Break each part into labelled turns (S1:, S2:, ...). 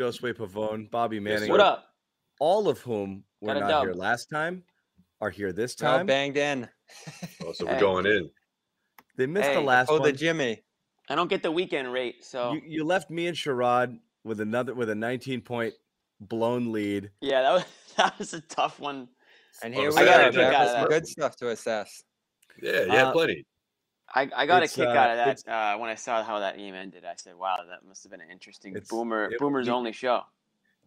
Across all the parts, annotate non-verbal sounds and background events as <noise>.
S1: Josue Pavone, Bobby Manning.
S2: What up?
S1: All of whom were
S2: Got
S1: not
S2: dub.
S1: here last time are here this
S3: All
S1: time.
S3: banged in.
S4: Oh, so we're going in.
S1: They missed
S2: Hey,
S1: the last
S3: Oh,
S1: one.
S3: the Jimmy.
S2: I don't get the weekend rate, so
S1: You, you left me and Sherrod with another with a 19 point blown lead.
S2: yeah, that was <laughs> that was a tough one.
S3: And
S4: Oh,
S3: here we
S4: I got a
S3: are.
S4: kick
S3: Jeff,
S2: out
S3: with
S2: of
S3: some good stuff to assess.
S4: Yeah, yeah,
S1: Uh,
S4: plenty.
S2: I, I got
S1: It's,
S2: a kick
S1: uh,
S2: out of that uh, when I saw how that game ended. I said, "Wow, that must have been an interesting boomer
S1: it-
S2: boomer's
S1: you-
S2: only show."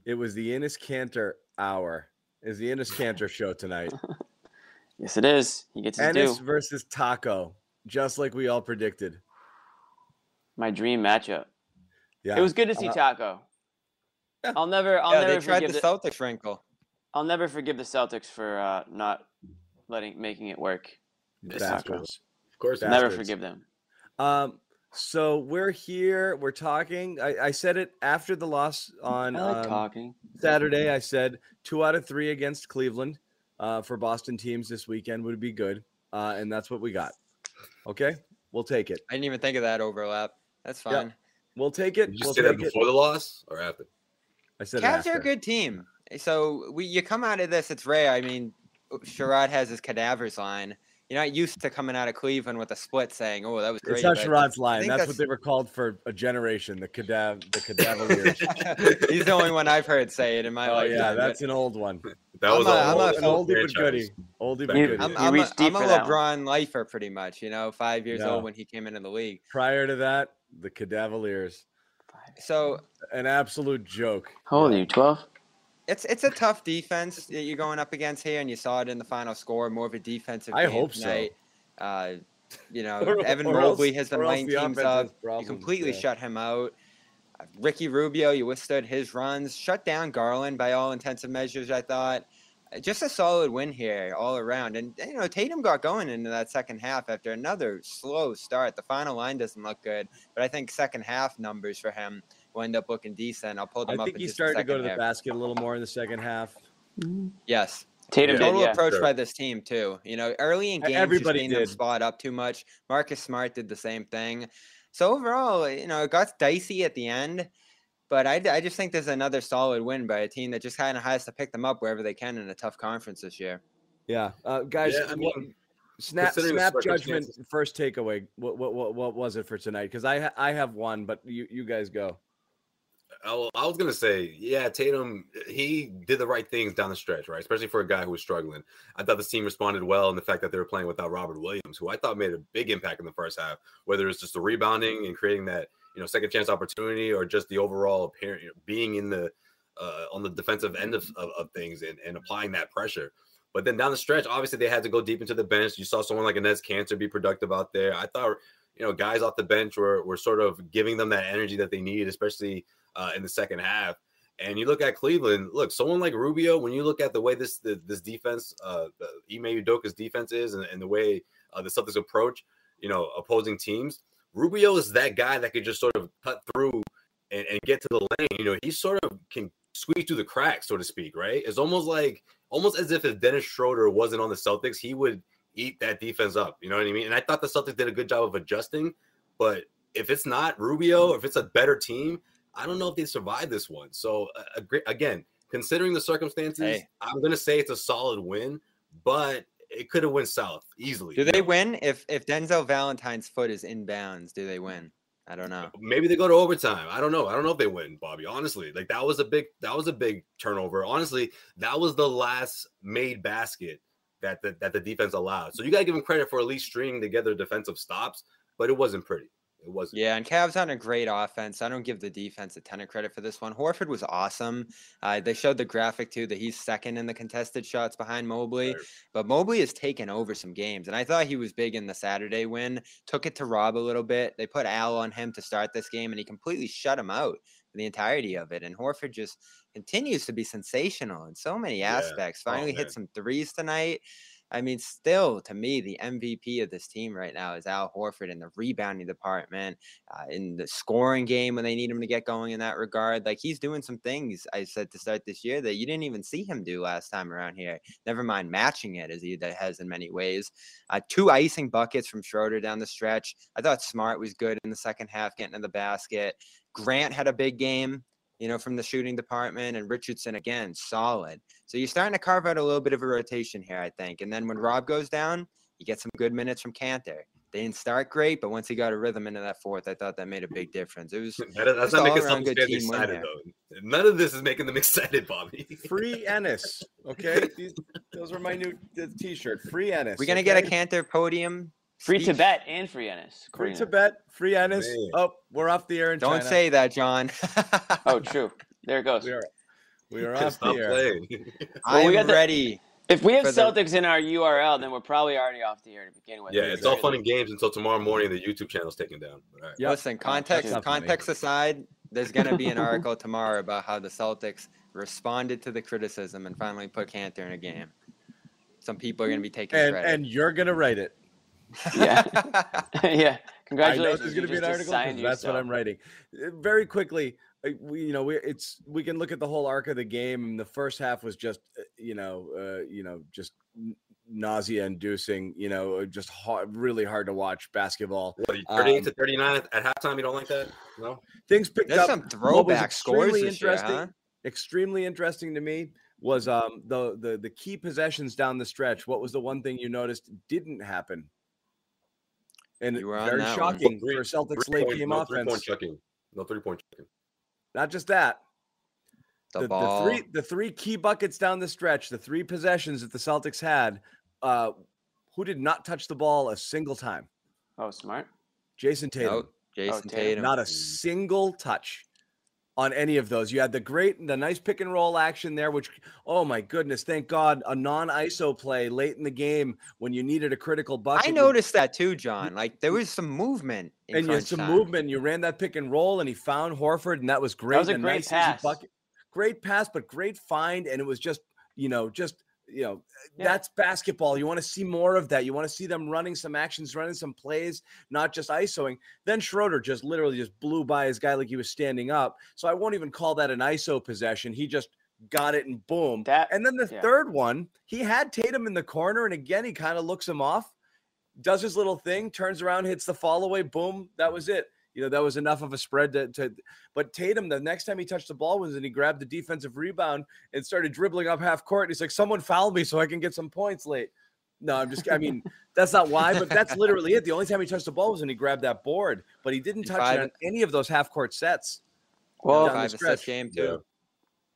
S1: It was the Enes Kanter hour. Is the Enes Kanter show tonight? <laughs>
S2: Yes, it is. He gets his
S1: Enes
S2: due.
S1: versus Tacko, just like we all predicted.
S2: My dream matchup.
S1: Yeah,
S2: It was good to see
S1: Uh,
S2: Tacko.
S1: yeah. <laughs>
S2: I'll never, I'll
S3: yeah,
S2: never
S3: they tried
S2: forgive
S3: the
S2: the,
S3: Celtics wrinkle.
S2: I'll never forgive the Celtics for uh, not letting making it work.
S1: bastards.
S4: Of course,
S1: Bastards.
S2: Never forgive them.
S1: Um, so we're here. We're talking. I, I said it after the loss on
S2: like
S1: um,
S2: talking.
S1: Saturday. I said two out of three against Cleveland uh, for Boston teams this weekend would be good, uh, and that's what we got. Okay, we'll take it.
S3: I didn't even think of that overlap. That's
S1: Yeah.
S3: fine.
S1: We'll take it.
S4: Did you
S1: we'll
S4: say that
S1: take it.
S4: before the loss or after?
S1: I said it
S3: Cavs are a good team. So we you come out of this, it's rare. I mean, Sherrod has his cadavers line. You're not used to coming out of Cleveland with a split saying, "Oh, that was great."
S1: It's not Sherrod's line. That's,
S3: that's-
S1: what they were called for a generation. The cadav, the Cadavaliers. <laughs>
S3: He's the only one I've heard say it in my
S1: oh, life.
S3: oh lifetime.
S1: yeah,
S3: but
S1: that's an old one.
S4: That
S3: I'm
S4: was
S3: a-
S4: a,
S3: I'm a-
S4: whole
S1: An oldie but
S4: franchise.
S1: goodie. Oldie but
S2: You-
S1: goodie.
S3: I'm, I'm, a,
S2: reached deep
S3: I'm a
S2: for that one.
S3: LeBron lifer, pretty much. You know, five years
S1: Yeah.
S3: old when he came into the league.
S1: Prior to that, the Cadavaliers.
S3: So
S1: An absolute joke.
S2: How old are you? Twelve.
S3: It's it's a tough defense that you're going up against here, and you saw it in the final score. More of a defensive.
S1: I hope so.
S3: Uh, you know, <laughs>
S1: Or-
S3: Evan
S1: or else-
S3: Mobley has been
S1: the
S3: teams up.
S1: problems,
S3: You completely
S1: yeah.
S3: shut him out. Uh, Ricky Rubio, you withstood his runs. Shut down Garland by all intensive measures. I thought. Uh, Just a solid win here all around, and you know Tatum got going into that second half after another slow start. The final line doesn't look good, but I think second half numbers for him will end up looking decent. I'll pull
S1: I
S3: them up.
S1: I
S3: think
S1: he started to go to the
S3: here.
S1: basket a little more in the second half.
S3: Yes,
S2: Tatum
S4: Yeah.
S2: did,
S3: total
S2: yeah.
S3: approach
S4: Sure.
S3: by this team too. You know, early in games,
S1: everybody
S3: just seeing them
S1: did.
S3: spot up too much. Marcus Smart did the same thing. So overall, you know, it got dicey at the end. But I, I just think there's another solid win by a team that just kind of has to pick them up wherever they can in a tough conference this year.
S1: Yeah, uh, guys.
S4: Yeah, I mean,
S1: snap snap judgment. First takeaway. What what what, what was it for tonight? Because I I have one, but you you guys go.
S4: I, was gonna say, yeah, Tatum, he did the right things down the stretch, right? Especially for a guy who was struggling. I thought this team responded well in the fact that they were playing without Robert Williams, who I thought made a big impact in the first half, whether it's just the rebounding and creating that, you know, second chance opportunity or just the overall appearance, being in the uh, on the defensive end of, of, of things and, and applying that pressure. But then down the stretch, obviously they had to go deep into the bench. You saw someone like Enes Kanter be productive out there. I thought, you know, guys off the bench were were sort of giving them that energy that they need, especially uh, in the second half. And you look at Cleveland. Look, someone like Rubio. When you look at the way this the, this defense, uh, the Ime Udoka's defense is, and, and the way uh, the Celtics approach, you know, opposing teams, Rubio is that guy that could just sort of cut through and, and get to the lane. You know, he sort of can squeeze through the cracks, so to speak. Right? It's almost like almost as if if Dennis Schroeder wasn't on the Celtics, he would eat that defense up. You know what I mean? And I thought the Celtics did a good job of adjusting, but if it's not Rubio, if it's a better team, I don't know if they survive this one. So uh, again, considering the circumstances,
S3: Hey.
S4: I'm gonna say it's a solid win, but it could have went south easily.
S3: Do they
S4: know?
S3: win if if Denzel Valentine's foot is inbounds? Do they win? I don't know.
S4: Maybe they go to overtime. I don't know. I don't know if they win, Bobby. Honestly, like that was a big that was a big turnover. Honestly, that was the last made basket that the, that the defense allowed. So you gotta give them credit for at least stringing together defensive stops, but it wasn't pretty. It wasn't.
S3: Yeah, and Cavs on a great offense. I don't give the defense a ton of credit for this one. Horford was awesome. Uh, they showed the graphic too that he's second in the contested shots behind Mobley,
S4: Right.
S3: but Mobley has taken over some games, and I thought he was big in the Saturday win. Took it to Rob a little bit. They put Al on him to start this game, and he completely shut him out for the entirety of it. And Horford just continues to be sensational in so many aspects.
S4: Oh,
S3: Finally
S4: man.
S3: hit some threes tonight. I mean, still to me, the MVP of this team right now is Al Horford in the rebounding department, uh, in the scoring game when they need him to get going in that regard. Like he's doing some things I said to start this year that you didn't even see him do last time around here. Never mind matching it as he has in many ways. Uh, two icing buckets from Schroeder down the stretch. I thought Smart was good in the second half, getting to the basket. Grant had a big game you know, from the shooting department, and Richardson again, solid. So you're starting to carve out a little bit of a rotation here, I think. And then when Rob goes down, you get some good minutes from Kanter. They didn't start great, but once he got a rhythm into that fourth, I thought that made a big difference. It was <laughs>
S4: That- that's
S3: just
S4: not making
S3: all-around
S4: some
S3: good team
S4: excited though. None of this is making them <laughs> excited, Bobby. <laughs>
S1: Free Enes. Okay. These, those are my new t-shirt. Free Enes.
S3: we're gonna get a
S1: okay?
S3: Kanter podium.
S2: Free
S3: speech?
S2: to bet and free Enes.
S1: Free
S2: according
S1: to bet. Free Enes.
S4: Man.
S1: Oh, we're off the air in
S3: Don't
S1: China.
S3: say that, John.
S2: Oh, <laughs> true. There it goes.
S1: we are. We are off the air.
S4: playing. <laughs>
S3: I'm
S2: we got the-
S3: ready.
S2: If we have
S3: For the-
S2: Celtics in our URL, then we're probably already off the air to begin with.
S4: yeah,
S2: We're
S4: it's all fun and games until tomorrow morning. The YouTube channel's taken down. All right.
S1: Yep.
S3: Listen,
S2: oh,
S3: context
S1: not
S3: context aside, there's gonna be an <laughs> article tomorrow about how the Celtics responded to the criticism and finally put Kanter in a game. Some people are gonna be taking
S1: And
S3: credit.
S1: and you're gonna write it.
S2: Yeah. <laughs> <laughs> yeah.
S1: I know
S2: Congratulations.
S1: there's going to be an
S2: article.
S1: article 'cause
S2: assigned
S1: that's what. I'm writing. Uh, Very quickly, uh, we you know we it's we can look at the whole arc of the game. And the first half was just uh, you know uh, you know just nausea inducing. You know, just hard, really hard to watch basketball.
S4: What, 38
S1: Um,
S4: to 39 at, at halftime? You don't like that? No.
S1: Things picked
S3: There's
S1: up.
S3: some throwback scores
S1: extremely
S3: this year,
S1: interesting.
S3: huh?
S1: Extremely interesting to me was um the the the key possessions down the stretch. What was the one thing you noticed didn't happen? And
S3: You were on
S1: very
S3: that one.
S1: shocking
S4: Three-
S1: for Celtics
S4: Three
S1: late
S4: point-
S1: game
S4: no three point
S1: offense.
S4: chucking. No three point chucking.
S1: Not just that,
S3: The,
S1: the,
S3: ball.
S1: the three the three key buckets down the stretch, the three possessions that the Celtics had, uh, who did not touch the ball a single time?
S2: Oh, smart.
S1: Jayson Tatum,
S3: Nope, Jayson
S2: Tatum.
S3: Tatum.
S1: not a single touch on any of those. You had the great, the nice pick and roll action there, which oh my goodness, thank God, a non ISO play late in the game when you needed a critical bucket.
S3: I noticed that too, John. Mm, like there mm. was some movement in
S1: and you had some
S3: time.
S1: movement. You ran that pick and roll, and he found Horford, and that was great.
S2: That was a
S1: and
S2: great
S1: nice
S2: pass.
S1: bucket. Great pass, but great find, and it was just you know just you know
S2: Yeah.
S1: that's basketball. You want to see more of that. You want to see them running some actions, running some plays, not just isoing. Then Schroeder just literally just blew by his guy like he was standing up. So I won't even call that an ISO possession. He just got it and boom.
S2: That
S1: And then the
S2: yeah.
S1: third one, he had Tatum in the corner, and again he kind of looks him off, does his little thing, turns around, hits the fall away, boom. That was it. You know, that was enough of a spread to, to but Tatum, the next time he touched the ball was and he grabbed the defensive rebound and started dribbling up half court. He's like, someone fouled me so I can get some points late. No, I'm just I mean, that's not why, but that's literally it. The only time he touched the ball was when he grabbed that board, but he didn't touch
S3: Five-
S1: it on any of those half court sets.
S2: Well,
S1: down the
S3: five assist
S1: stretch.
S3: game
S4: Yeah.
S3: too.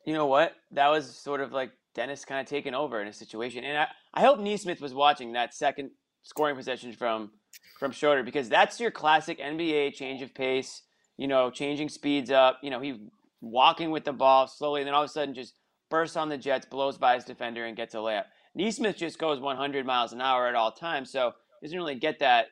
S2: you know what? That was sort of like Dennis kind of taking over in a situation. And I, I hope Nesmith was watching that second scoring possession from from Schroeder because that's your classic NBA change of pace, you know, changing speeds up. You know, he walking with the ball slowly, and then all of a sudden just bursts on the Jets, blows by his defender, and gets a layup. Nesmith just goes 100 miles an hour at all times, so doesn't really get that,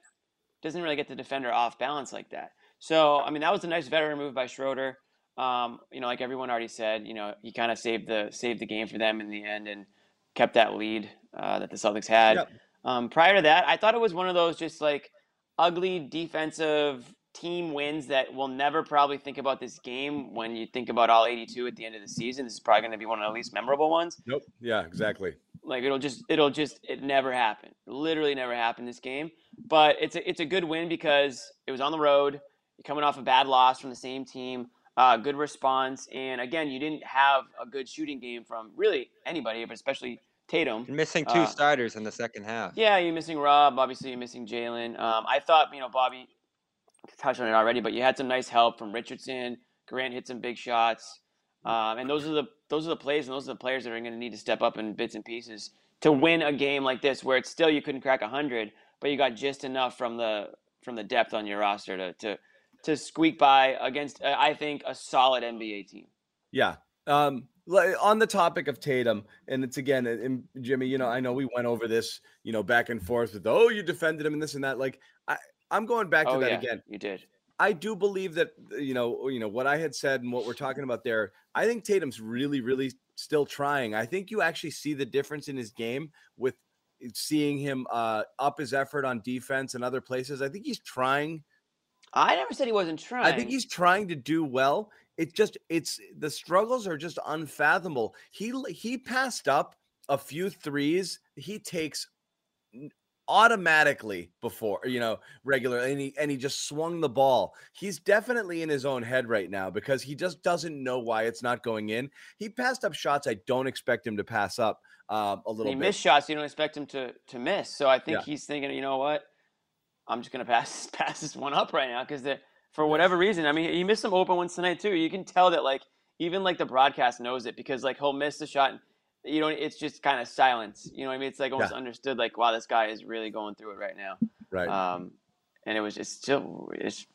S2: doesn't really get the defender off balance like that. So, I mean, that was a nice veteran move by Schroeder. Um, you know, like everyone already said, you know, he kind of saved the saved the game for them in the end and kept that lead uh, that the Celtics had.
S1: Yep.
S2: Um, prior to that, I thought it was one of those just like ugly defensive team wins that we'll never probably think about this game when you think about all 82 at the end of the season. This is probably going to be one of the least memorable ones.
S1: Nope. Yeah, exactly.
S2: Like it'll just it'll just it never happened. Literally never happened this game. But it's a it's a good win because it was on the road. You're coming off a bad loss from the same team. Uh, good response, and again, you didn't have a good shooting game from really anybody, but especially Tatum.
S3: You're missing two
S2: Uh,
S3: starters in the second half.
S2: Yeah, you're missing Rob. Obviously, you're missing Jaylen. Um, I thought, you know, Bobby touched on it already, but you had some nice help from Richardson. Grant hit some big shots, um, and those are the those are the plays and those are the players that are going to need to step up in bits and pieces to win a game like this, where it's still you couldn't crack hundred, but you got just enough from the from the depth on your roster to to to squeak by against, uh, I think, a solid NBA team.
S1: Yeah. Um, li- on the topic of Tatum, and it's again, and Jimmy, you know, I know we went over this, you know, back and forth with, oh, you defended him and this and that. Like, I, I'm going back to
S2: oh
S1: that
S2: yeah,
S1: again.
S2: you did.
S1: I do believe that you know, you know what I had said and what we're talking about there. I think Tatum's really, really still trying. I think you actually see the difference in his game with seeing him uh, up his effort on defense and other places. I think he's trying.
S2: I never said he wasn't trying.
S1: I think he's trying to do well. It's just it's the struggles are just unfathomable. He he passed up a few threes. He takes automatically before you know regular and he and he just swung the ball he's definitely in his own head right now because he just doesn't know why it's not going in he passed up shots i don't expect him to pass up um, a little
S2: he
S1: bit
S2: missed shots you don't expect him to to miss. So I think
S1: Yeah.
S2: he's thinking, you know what, I'm just gonna pass <laughs> pass this one up right now because for whatever reason, I mean, he missed some open ones tonight too. You can tell that like even like the broadcast knows it because like he'll miss the shot. And, you know, it's just kind of silence. You know what I mean? It's like almost
S1: Yeah.
S2: understood. Like, wow, this guy is really going through it right now.
S1: right
S2: Um, and it was just still it's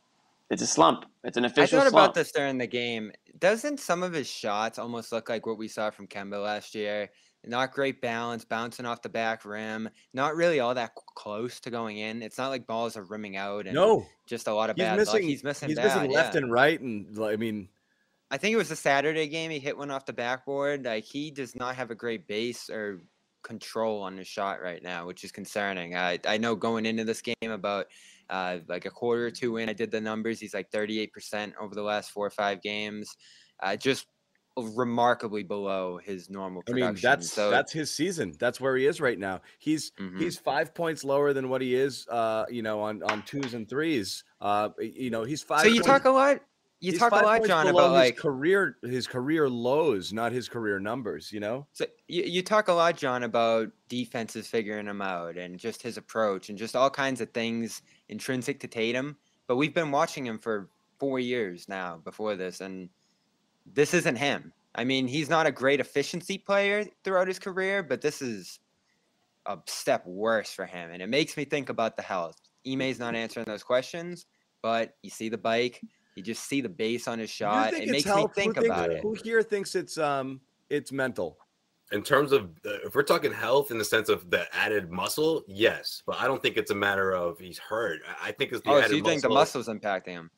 S2: it's a slump. It's an official.
S3: I thought
S2: slump.
S3: about this during the game. Doesn't some of his shots almost look like what we saw from Kemba last year? Not great balance, bouncing off the back rim. Not really all that close to going in. It's not like balls are rimming out and
S1: no
S3: just a lot of
S1: he's
S3: bad
S1: missing
S3: luck. He's missing
S1: he's
S3: bad,
S1: missing left
S3: yeah.
S1: and right and i mean
S3: I think it was the Saturday game. He hit one off the backboard. Like he does not have a great base or control on his shot right now, which is concerning. I I know going into this game about uh, like a quarter or two in, I did the numbers. He's like 38% over the last four or five games. Uh, just remarkably below his normal
S1: I mean, that's
S3: so
S1: that's his season. That's where he is right now. He's
S3: Mhm.
S1: he's five points lower than what he is, uh, you know, on on twos and threes. Uh, you know, he's five.
S3: so you
S1: points-
S3: talk a lot. You talk a lot, John, about
S1: his
S3: like
S1: career his career lows, not his career numbers. You know,
S3: So you, you talk a lot, John, about defenses figuring him out and just his approach and just all kinds of things intrinsic to Tatum. But we've been watching him for four years now before this, and this isn't him. I mean, he's not a great efficiency player throughout his career, but this is a step worse for him. And it makes me think about the health. Ime's not answering those questions, but you see the bike, you just see the base on his shot.
S1: think
S3: It
S1: it's
S3: makes me
S1: health? Who
S3: think
S1: thinks-
S3: about it.
S1: Who here thinks it's um it's mental?
S4: In terms of uh, if we're talking health in the sense of the added muscle, yes, but I don't think it's a matter of he's hurt. I I think it's the
S3: Oh,
S4: added
S3: so you think the muscles impacting him?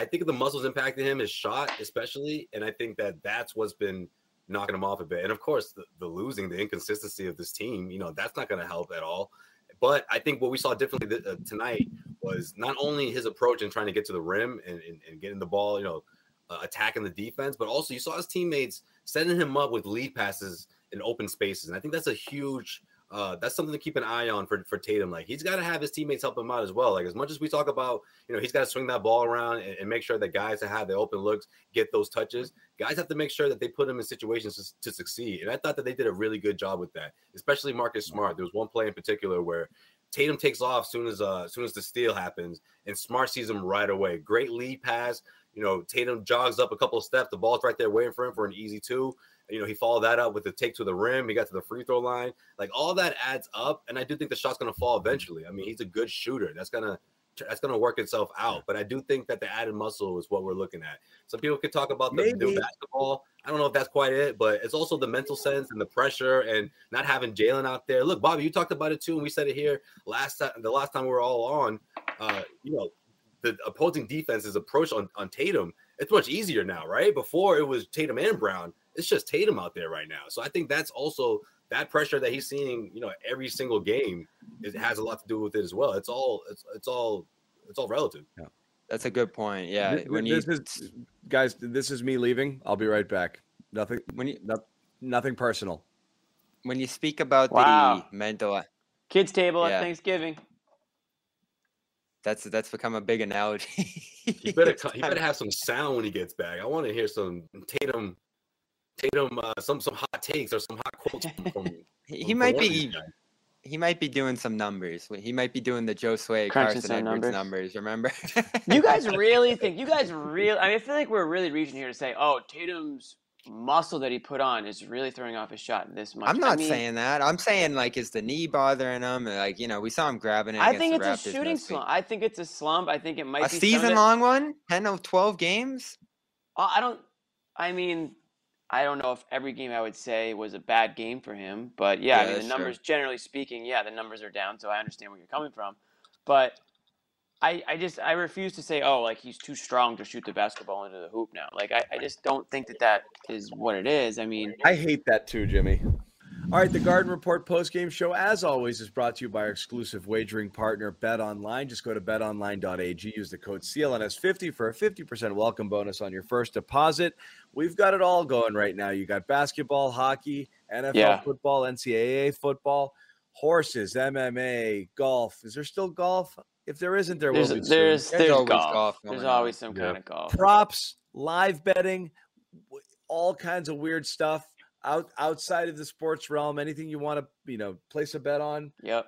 S4: I think the muscles impacting him, his shot especially, and I think that that's what's been knocking him off a bit. And of course, the, the losing, the inconsistency of this team, you know, that's not going to help at all. But I think what we saw differently th- uh, tonight was not only his approach in trying to get to the rim and, and, and getting the ball, you know, uh, attacking the defense, but also you saw his teammates setting him up with lead passes in open spaces. And I think that's a huge uh, that's something to keep an eye on for, for Tatum. Like he's got to have his teammates help him out as well. Like as much as we talk about, you know, he's got to swing that ball around and, and make sure that guys that have the open looks get those touches. Guys have to make sure that they put him in situations to, to succeed. And I thought that they did a really good job with that, especially Marcus Smart. There was one play in particular where Tatum takes off soon as uh soon as the steal happens, and Smart sees him right away. Great lead pass. You know, Tatum jogs up a couple of steps. The ball's right there waiting for him for an easy two. You know, he followed that up with the take to the rim. He got to the free throw line. Like all that adds up, and I do think the shot's going to fall eventually. I mean, he's a good shooter. That's gonna that's gonna work itself out. But I do think that the added muscle is what we're looking at. Some people could talk about the
S1: Maybe.
S4: new basketball. I don't know if that's quite it, but it's also the mental sense and the pressure and not having Jaylen out there. Look, Bobby, you talked about it too, and we said it here last time. The last time we were all on, uh, you know, the opposing defense's approach on on Tatum. It's much easier now, right? Before it was Tatum and Brown. It's just Tatum out there right now. So I think that's also that pressure that he's seeing, you know, every single game. It has a lot to do with it as well. It's all it's it's all it's all relative. Yeah.
S3: That's a good point. Yeah,
S1: Th-
S3: when you
S1: this is guys, this is me leaving. I'll be right back. Nothing
S3: when you
S1: no, nothing personal.
S3: when you speak about
S2: Wow.
S3: the mental,
S2: Kids table
S3: Yeah.
S2: at Thanksgiving.
S3: That's that's become a big analogy.
S4: He better <laughs>
S3: It's
S4: he better have some sound when he gets back. I want to hear some Tatum Tatum uh, some some hot hot takes or some hot quotes from. from
S3: He, <laughs> he
S4: from
S3: might
S4: one of these
S3: be
S4: guys.
S3: he might be doing some numbers. He might be doing the Joe Sway
S2: Crunching
S3: Carson Edwards
S2: numbers.
S3: numbers. Remember?
S2: You guys <laughs> really think you guys really? I mean, I feel like we're really reaching here to say, oh, Tatum's muscle that he put on is really throwing off his shot this much.
S3: I'm
S2: I
S3: not
S2: mean,
S3: saying that. I'm saying like is the knee bothering him? Like you know, we saw him grabbing it.
S2: I think it's a shooting slump. I think it's a slump. I think it might
S3: A
S2: be of
S3: season long one, 10 of 12 games.
S2: Uh, I don't. I mean, I don't know if every game I would say was a bad game for him, but yeah,
S3: Yeah,
S2: I mean the
S3: true.
S2: numbers, generally speaking, yeah, the numbers are down. So I understand where you're coming from, but I, I just I refuse to say, oh, like he's too strong to shoot the basketball into the hoop now. Like I, I just don't think that that is what it is. I mean,
S1: I hate that too, Jimmy. All right, the Garden Report post-game show, as always, is brought to you by our exclusive wagering partner, Bet Online. Just go to betonline.ag, use the code CLNS50 for a 50% welcome bonus on your first deposit. We've got it all going right now. You got basketball, hockey, NFL
S2: Yeah.
S1: football, NCAA football, horses, MMA, golf. Is there still golf? If there isn't, there
S2: there's
S1: will be. soon.
S2: there's
S3: There's
S2: there's
S3: always
S2: golf.
S3: golf
S2: There's
S3: going
S2: always some
S4: Yeah.
S2: kind of golf.
S1: props, live betting, all kinds of weird stuff out outside of the sports realm. Anything you want to, you know, place a bet on.
S2: Yep.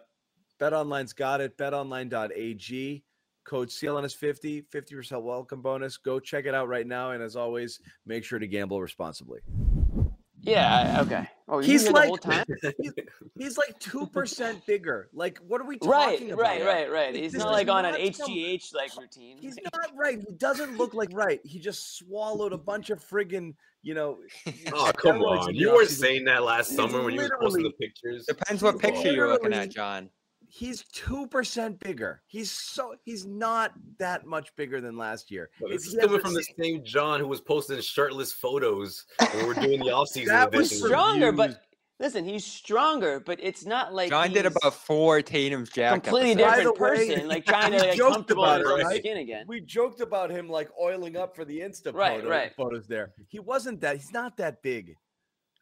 S1: BetOnline's got it. BetOnline.ag. Code CLNS50, 50% welcome bonus. Go check it out right now. And as always, make sure to gamble responsibly.
S2: Yeah. Okay. Oh, <laughs>
S1: He's like-
S2: the whole time.
S1: He's like 2% bigger. Like, what are we talking
S2: Right.
S1: about?
S2: Right. Right. Right.
S1: Like,
S2: He's
S1: this
S2: not like on an
S1: not some-
S2: HGH like routine.
S1: He's not right. He doesn't look like right. He just swallowed a bunch of friggin', you know.
S4: Oh come on! You were saying that last summer when you were posting the pictures.
S3: Depends what picture you're looking at, John.
S1: He's two percent bigger. He's so he's not that much bigger than last year.
S4: But
S1: It's-
S4: This is coming from the
S1: same-
S4: same John who was posting shirtless photos when we're doing the <laughs> offseason
S1: That was
S2: stronger,
S1: reviews.
S2: but listen, he's stronger, but it's not like
S3: John did about four Tatum's Jack.
S2: completely
S3: episodes.
S1: By
S2: different
S1: the way,
S2: person, <laughs> like trying to
S1: we
S2: get
S1: joked
S2: comfortable
S1: about it, right?
S2: skin again.
S1: We joked about him like oiling up for the Insta
S2: Right,
S1: photo-
S2: right.
S1: photos there. He wasn't that. He's not that big.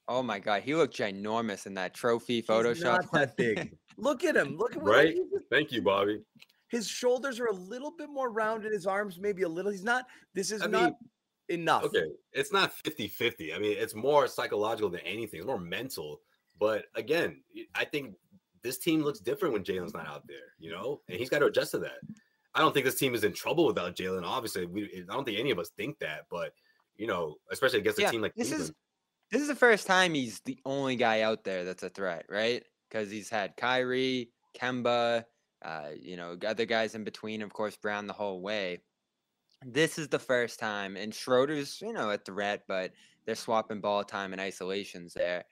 S3: Oh my god, he looked ginormous in that trophy
S1: He's
S3: Photoshop.
S1: not that big. <laughs> Look at him. Look at what
S4: Right?
S1: he-
S4: Thank you, Bobby.
S1: His shoulders are a little bit more rounded. His arms maybe a little. He's not. This is
S4: I
S1: not enough.
S4: Okay, it's not 50-50. I mean, it's more psychological than anything. It's more mental. But again, I think this team looks different when Jaylen's not out there, you know, and he's got to adjust to that. I don't think this team is in trouble without Jaylen. Obviously, we I don't think any of us think that, but you know, especially against a
S3: Yeah,
S4: team like
S3: this is this is the first time he's the only guy out there that's a threat, right? Because he's had Kyrie, Kemba, uh, you know, other guys in between, of course, Brown the whole way. This is the first time, and Schroeder's, you know, a threat, but they're swapping ball time and isolations there.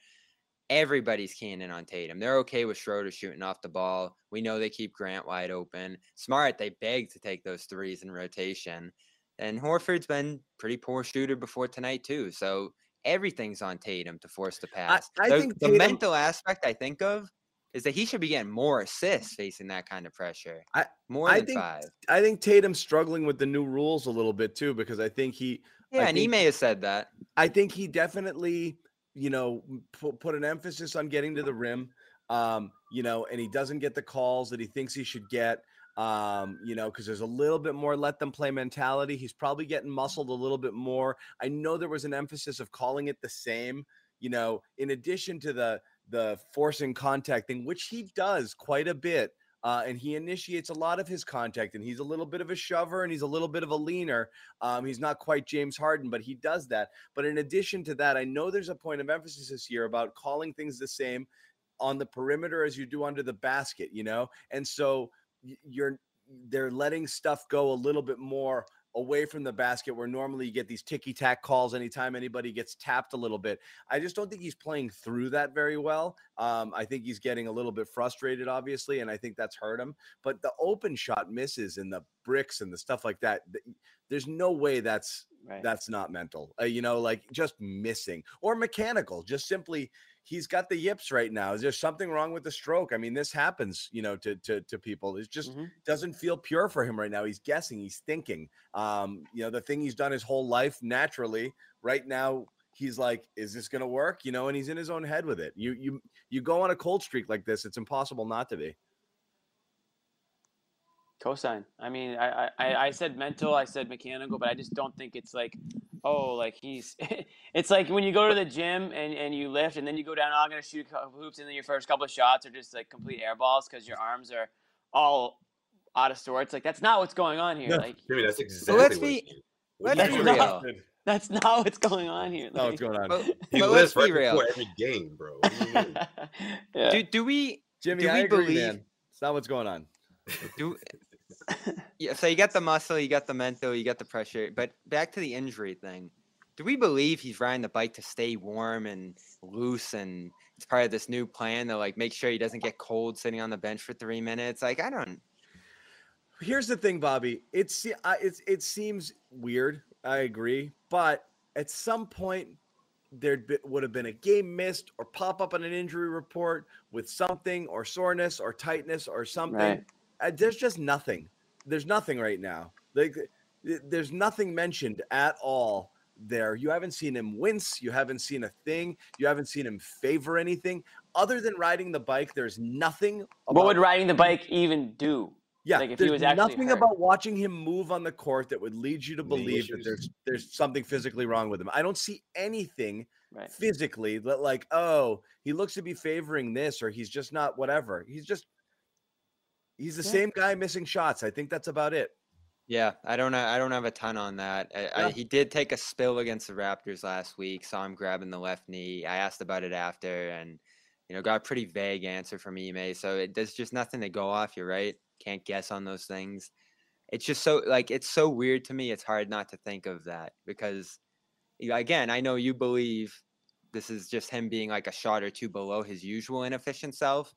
S3: Everybody's keying in on Tatum. They're okay with Schroeder shooting off the ball. We know they keep Grant wide open. Smart, they beg to take those threes in rotation. And Horford's been pretty poor shooter before tonight too. So everything's on Tatum to force the pass.
S1: I
S3: the,
S1: think
S3: the mental aspect I think of is that he should be getting more assists facing that kind of pressure.
S1: I-
S3: more
S1: I
S3: than
S1: think
S3: five.
S1: I think Tatum's struggling with the new rules a little bit too because I think he
S3: Yeah, and
S1: think-
S3: may have said that.
S1: I think he definitely, you know, put, put an emphasis on getting to the rim. Um, you know, and he doesn't get the calls that he thinks he should get. Um, you know, because there's a little bit more let them play mentality. He's probably getting muscled a little bit more. I know there was an emphasis of calling it the same, you know, in addition to the the forcing contact thing, which he does quite a bit. Uh, and he initiates a lot of his contact, and he's a little bit of a shover and he's a little bit of a leaner. Um, he's not quite James Harden, but he does that. But in addition to that, I know there's a point of emphasis this year about calling things the same on the perimeter as you do under the basket, you know? And so you're they're letting stuff go a little bit more away from the basket where normally you get these ticky tack calls anytime anybody gets tapped a little bit. I just don't think he's playing through that very well. Um, I think he's getting a little bit frustrated, obviously, and I think that's hurt him. But the open shot misses and the bricks and the stuff like that, th- there's no way that's
S2: Right.
S1: that's not mental. Uh, you know, like just missing or mechanical. Just simply, he's got the yips right now. Is there something wrong with the stroke? I mean, this happens, you know, to to to people. It just
S2: Mhm.
S1: doesn't feel pure for him right now. He's guessing. He's thinking. Um, you know, the thing he's done his whole life naturally. Right now, he's like, "Is this going to work?" You know, and he's in his own head with it. You you you go on a cold streak like this, it's impossible not to be.
S2: Cosign. I mean, I, I I I said mental, I said mechanical, but I just don't think it's like oh, like he's. <laughs> it's like when you go to the gym and, and you lift, and then you go down. Oh, I'm gonna shoot a couple hoops, and then your first couple of shots are just like complete air balls because your arms are all out of sorts. Like that's not what's going on here.
S1: No.
S2: Like
S4: Jimmy, that's
S3: So
S4: exactly.
S3: let's
S4: what
S3: be. Let's
S2: that's,
S3: be
S2: not-
S3: real. <laughs>
S2: that's not what's going on here.
S1: No, what's going on?
S3: But,
S4: He
S3: but
S4: lives
S3: let's be real.
S4: before every game, bro. What do you mean? <laughs>
S2: yeah.
S3: Do do we
S1: Jimmy,
S3: do
S1: I agree,
S3: believe-
S1: man. It's not what's going on.
S3: do? Yeah, so you got the muscle, you got the mental, you got the pressure. But back to the injury thing. Do we believe he's riding the bike to stay warm and loose, and it's part of this new plan to like make sure he doesn't get cold sitting on the bench for three minutes? Like I don't.
S1: Here's the thing, Bobby. It's it's it seems weird. I agree, but at some point there would have been a game missed or pop up on an injury report with something or soreness or tightness or something.
S2: Right.
S1: Uh, there's just nothing. There's nothing right now. Like eh, there's nothing mentioned at all there. You haven't seen him wince. You haven't seen a thing. You haven't seen him favor anything other than riding the bike. There's nothing.
S2: What would riding the bike even do?
S1: yeah,
S2: Like, if he
S1: there's
S2: was actually
S1: nothing
S2: hurt.
S1: about watching him move on the court that would lead you to believe that there's there's something physically wrong with him. I don't see anything
S2: Right.
S1: physically that like, oh, he looks to be favoring this or he's just not whatever. He's just he's the
S2: Yeah.
S1: same guy missing shots. I think that's about it.
S3: Yeah, I don't. I don't have a ton on that. I, I, he did take a spill against the Raptors last week. Saw him grabbing the left knee. I asked about it after, and you know, got a pretty vague answer from Ime. So it, there's just nothing to go off. You're right. Can't guess on those things. It's just so like it's so weird to me. It's hard not to think of that because, again, I know you believe this is just him being like a shot or two below his usual inefficient self,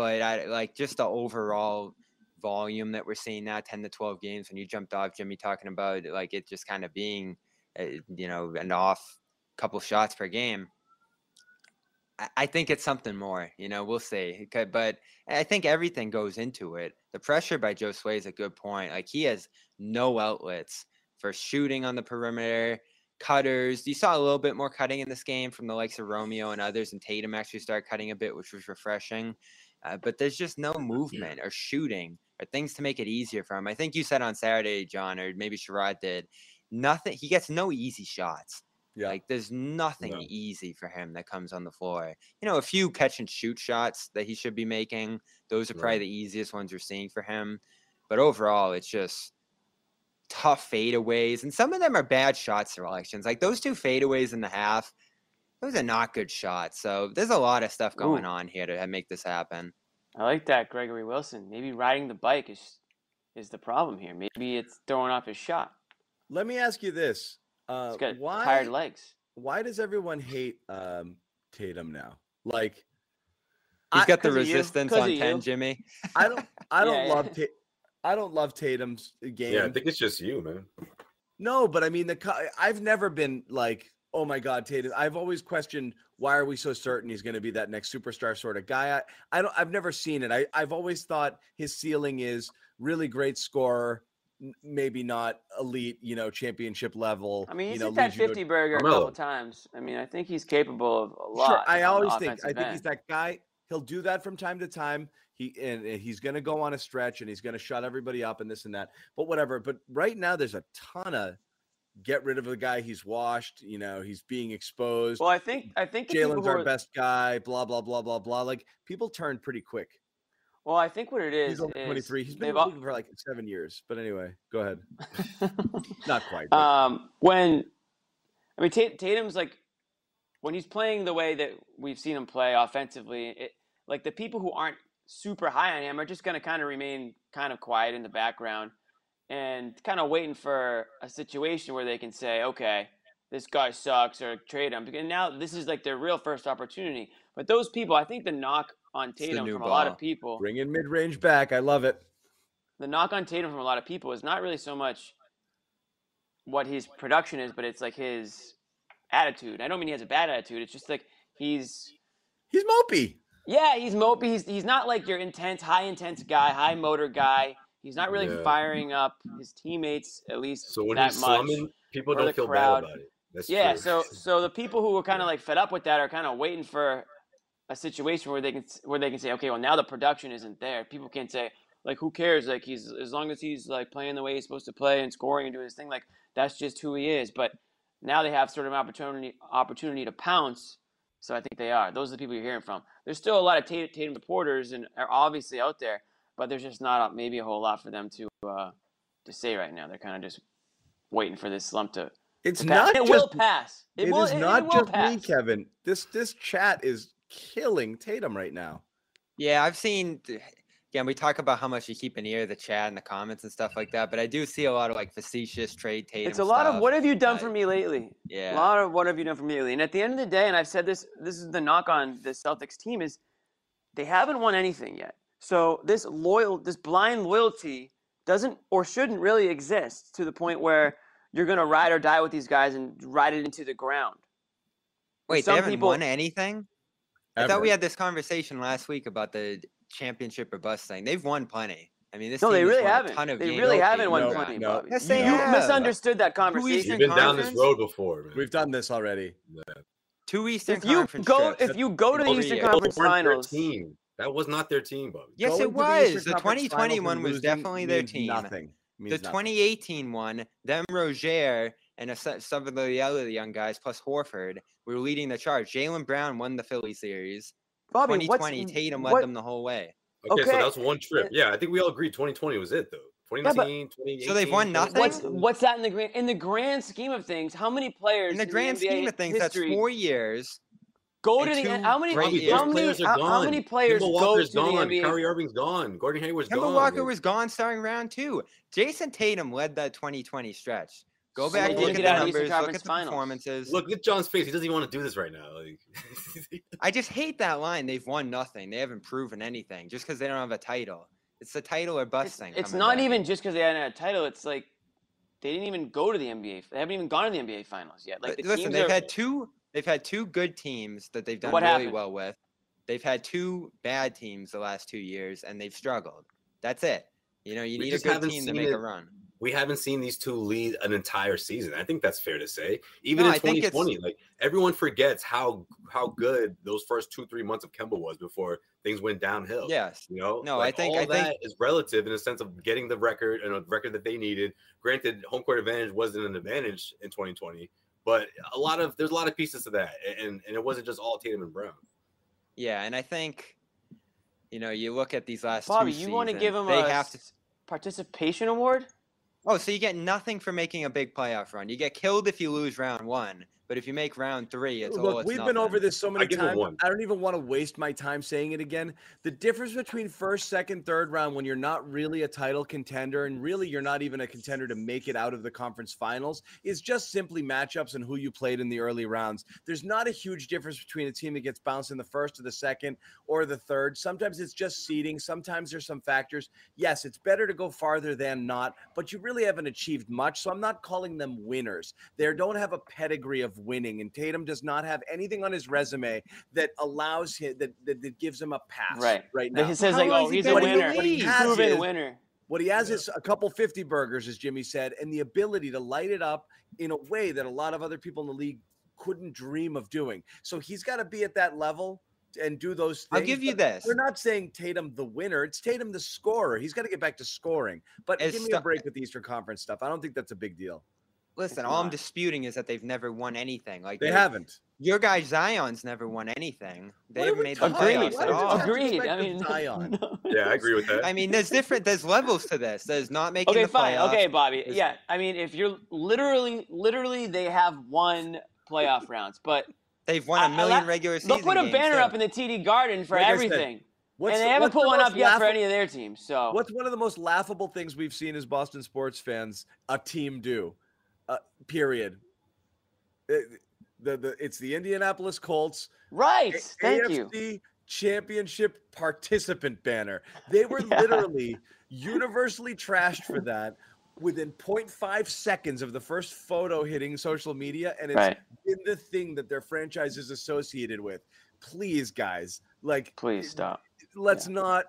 S3: but I like just the overall volume that we're seeing now 10 to 12 games when you jumped off jimmy talking about like it just kind of being uh, you know an off couple shots per game I- think it's something more, you know. We'll see, but I think everything goes into it. The pressure by Joe Sway is a good point. Like he has no outlets for shooting on the perimeter, cutters. You saw a little bit more cutting in this game from the likes of Romeo and others, and Tatum actually started cutting a bit, which was refreshing. Uh, but there's just no movement or shooting or things to make it easier for him. I think you said on Saturday, John, or maybe Sherrod did. Nothing. He gets no easy shots.
S1: Yeah.
S3: Like there's nothing
S4: No.
S3: easy for him that comes on the floor. You know, a few catch and shoot shots that he should be making. Those are probably the easiest ones you're seeing for him. But overall, it's just tough fadeaways, and some of them are bad shot selections. Like those two fadeaways in the half, those are not good shots. So there's a lot of stuff going
S2: Ooh.
S3: on here to make this happen.
S2: I like that, Gregory Wilson. Maybe riding the bike is is the problem here. Maybe it's throwing off his shot.
S1: Let me ask you this. Uh,
S2: He's got
S1: why
S2: tired legs.
S1: why does everyone hate um, Tatum now? Like
S3: he's got the
S2: 'cause of you,
S3: resistance
S2: 'cause
S3: on ten,
S2: you.
S3: Jimmy.
S1: I don't <laughs> I don't
S2: Yeah, yeah.
S1: love Ta- I don't love Tatum's game.
S4: Yeah, I think it's just you, man.
S1: No, but I mean the I've never been like, oh my god, Tatum. I've always questioned why are we so certain he's going to be that next superstar sort of guy. I, I don't I've never seen it. I I've always thought his ceiling is really great scorer, n- maybe not elite, you know, championship level.
S2: I mean,
S1: you
S2: he's
S1: know,
S2: hit that
S1: leads you to-
S2: 50 burger a couple times. I mean, I think he's capable of a lot.
S1: Sure, I always think I
S2: offensive
S1: think he's that guy. He'll do that from time to time. He and, and he's going to go on a stretch and he's going to shut everybody up and this and that. But whatever. But right now, there's a ton of get rid of the guy he's washed. You know, he's being exposed.
S2: Well, I think I think Jaylen's
S1: our
S2: are,
S1: best guy. Blah blah blah blah blah. Like people turn pretty quick.
S2: Well, I think what it is
S1: He's only
S2: is
S1: 23. He's been
S2: they've
S1: in the
S2: all-
S1: for like seven years. But anyway, go ahead. <laughs> Not quite. but-
S2: um, when I mean Ta- Tatum's like when he's playing the way that we've seen him play offensively, it like the people who aren't super high on him are just going to kind of remain kind of quiet in the background and kind of waiting for a situation where they can say, okay, this guy sucks or trade him. And now this is like their real first opportunity. But those people, I think the knock on Tatum from a lot of people
S1: Bring in mid range back. I love it.
S2: the knock on Tatum from a lot of people is not really so much what his production is, but it's like his attitude. I don't mean he has a bad attitude. It's just like he's
S1: He's mopey.
S2: yeah, he's mopey. He's he's not like your intense, high intense guy, high motor guy. He's not really
S4: Yeah.
S2: firing up his teammates at least
S4: So when
S2: that
S4: he's
S2: much.
S4: slumming, people don't feel
S2: crowd.
S4: bad about it. That's
S2: Yeah,
S4: true.
S2: so so the people who are kind of like fed up with that are kind of waiting for a situation where they can where they can say, okay, well now the production isn't there. People can't say like who cares? Like he's as long as he's like playing the way he's supposed to play and scoring and doing his thing, like that's just who he is. But Now they have sort of an opportunity opportunity to pounce. So I think they are. Those are the people you're hearing from. There's still a lot of Tatum, Tatum reporters and are obviously out there, but there's just not a, maybe a whole lot for them to uh, to say right now. They're kind of just waiting for this slump to.
S1: It's
S2: to pass.
S1: not
S2: And it will pass. It,
S1: It
S2: will,
S1: is
S2: it- it
S1: not
S2: will
S1: just me. Kevin. This this chat is killing Tatum right now.
S3: Yeah, I've seen. Again, we talk about how much you keep an ear to the chat and the comments and stuff like that, but I do see a lot of like facetious trade Tatum.
S2: It's a lot of what have you done for
S3: Uh,
S2: me lately?
S3: Yeah.
S2: A lot of what have you done for me lately? And at the end of the day, and I've said this, this is the knock on the Celtics team is they haven't won anything yet. So this loyal, this blind loyalty doesn't or shouldn't really exist to the point where you're gonna ride or die with these guys and ride it into the ground.
S3: Wait,
S2: some
S3: they haven't
S2: people-
S3: won anything? I thought we had this conversation last week about the championship or bust thing. They've won plenty. I mean, this
S2: No,
S3: team
S2: they
S3: has
S2: really
S3: won a
S2: haven't.
S3: ton of
S2: They really
S3: this
S2: haven't won
S3: year.
S1: No,
S2: plenty,
S1: no.
S2: Bobby.
S3: Yes,
S2: you,
S3: they
S2: you
S3: have.
S2: misunderstood that conversation.
S4: You've been down this road before, man.
S1: We've done this already.
S3: Two Eastern
S2: If you
S3: Conference
S2: go,
S3: trips.
S2: if you go to the
S3: oh,
S2: Eastern. Conference
S4: Those weren't their
S2: Finals,
S4: team. That was not their team, Bobby.
S3: yes,
S1: Going
S3: it
S1: to the
S3: was. The
S1: Conference
S3: 2020 one was definitely their team.
S1: Nothing.
S3: The
S1: nothing.
S3: 2018 one, them Roger and a, some of the other young guys plus Horford were leading the charge. Jaylen Brown won the Philly series.
S2: Bobby, what's
S3: 2020, Tatum led
S2: what-
S3: them the whole way.
S4: Okay, so
S2: Okay.
S4: that was one trip. Uh, yeah, I think we all agreed 2020 was it though. 2019, 2018.
S3: So they've won nothing?
S2: What's what's that in the grand in the grand scheme of things? How many players
S3: In the grand
S2: NBA
S3: scheme of things, that's four years.
S2: Go
S3: and
S2: to the
S3: two
S2: how many
S3: great
S2: how many
S4: players are
S2: how,
S4: gone.
S2: how many players
S4: Kemba
S2: go
S4: Walker's
S2: to the
S4: gone.
S2: NBA?
S4: Kyrie Irving's gone. Gordon Hayward's
S3: Kemba
S4: gone.
S3: Walker was gone starting round two. Jayson Tatum led that 2020 stretch. Go
S2: So
S3: back,
S2: they
S3: look
S2: didn't
S3: at the
S2: out of the Eastern
S3: numbers, look at the
S2: Finals.
S3: performances.
S4: Look at John's face. He doesn't even want to do this right now. Like, <laughs>
S3: I just hate that line. They've won nothing. They haven't proven anything just because they don't have a title. It's the title or bust
S2: It's,
S3: thing.
S2: it's not
S3: back.
S2: even just because they hadn't had a title. It's like they didn't even go to the NBA. They haven't even gone to the NBA Finals yet. Like the
S3: listen,
S2: teams
S3: they've
S2: are,
S3: had two. They've had two good teams that they've done
S2: What
S3: really
S2: happened?
S3: well with. They've had two bad teams the last two years, and they've struggled. That's it. You know, you
S4: We
S3: need a good
S4: haven't
S3: team to make
S4: it.
S3: a run.
S4: we haven't seen these two lead an entire season. I think that's fair to say. Even
S3: No,
S4: in
S3: I think it's-
S4: 2020, like everyone forgets how how good those first two three months of Kemba was before things went downhill.
S3: Yes.
S4: You know,
S3: No, I think-
S4: all
S3: I think-
S4: that is relative in the sense of getting the record and a record that they needed. Granted, home court advantage wasn't an advantage in 2020, but a lot of there's a lot of pieces to that, and and it wasn't just all Tatum and Brown.
S3: Yeah, and I think, you know, you look at these last
S2: Bobby,
S3: two
S2: you want to give them
S3: they
S2: a
S3: have to.
S2: participation award?
S3: Oh, so you get nothing for making a big playoff run. You get killed if you lose round one, but if you make round three, it's all
S1: Look,
S3: it's
S1: we've been over this so many
S4: give it
S1: times.
S4: one.
S1: I don't even want to waste my time saying it again. The difference between first, second, third round when you're not really a title contender and really you're not even a contender to make it out of the conference finals is just simply matchups and who you played in the early rounds. There's not a huge difference between a team that gets bounced in the first or the second or the third. Sometimes it's just seeding. Sometimes there's some factors. Yes, it's better to go farther than not, but you really haven't achieved much. So I'm not calling them winners. They don't have a pedigree of winning, and Tatum does not have anything on his resume that allows him that that, that gives him a pass
S2: Right.
S1: right now.
S2: He says like, oh, he's a
S3: been in the
S2: winner.
S1: What he
S3: league?
S1: has
S2: Proven
S1: is-
S2: winner.
S1: What he has is a couple 50 burgers, as Jimmy said, and the ability to light it up in a way that a lot of other people in the league couldn't dream of doing. So he's got to be at that level and do those things.
S3: I'll give you this.
S1: We're not saying Tatum the winner. It's Tatum the scorer. He's got to get back to scoring. But
S3: As
S1: give me
S3: stu-
S1: a break with the Eastern Conference stuff. I don't think that's a big deal.
S3: Listen, all I'm disputing is that they've never won anything. Like
S1: They haven't.
S3: Your guy Zion's never won anything. They haven't made the playoffs at all.
S2: Agreed. I mean, <laughs>
S1: Zion?
S4: Yeah, I agree with that.
S3: I mean, there's different. There's levels to this. There's not making
S2: Okay,
S3: the
S2: fine.
S3: playoffs.
S2: Okay, Bobby.
S3: There's-
S2: Yeah, I mean, if you're literally, literally, they have won playoff rounds, but
S3: They've won a million
S2: la-
S3: regular season
S2: they'll put a
S3: games,
S2: banner
S3: too.
S2: up in the TD Garden for
S1: Like
S2: everything,
S1: What's
S2: and they haven't put
S1: the
S2: one up yet for any of their teams. So
S1: What's one of the most laughable things we've seen as Boston sports fans a team do? Uh, period. It- the, the, it's the Indianapolis Colts.
S2: right?
S1: A-
S2: Thank you.
S1: Championship participant banner. They were <laughs>
S2: Yeah.
S1: literally universally trashed for that within 0.5 seconds of the first photo hitting social media, and it's
S2: Right.
S1: been the thing that their franchise is associated with. Please, guys, like,
S2: Please stop.
S1: let's not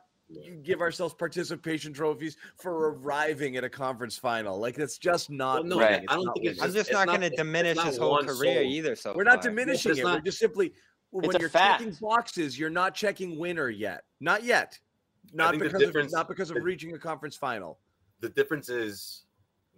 S1: give ourselves participation trophies for arriving at a conference final. Like that's just not.
S4: Well, no.
S2: Right.
S4: I don't
S1: not
S4: think it's
S1: winning.
S3: I'm
S4: just-
S3: just
S4: it's
S3: not
S4: not-
S3: going to diminish his whole career
S4: soul.
S3: either. So
S1: We're not
S3: far.
S1: diminishing
S4: it's
S1: it. We're just simply when you're
S2: fact.
S1: checking boxes, you're not checking winner yet. Not yet. Not because of not because of
S4: the-
S1: reaching a conference final.
S4: the difference is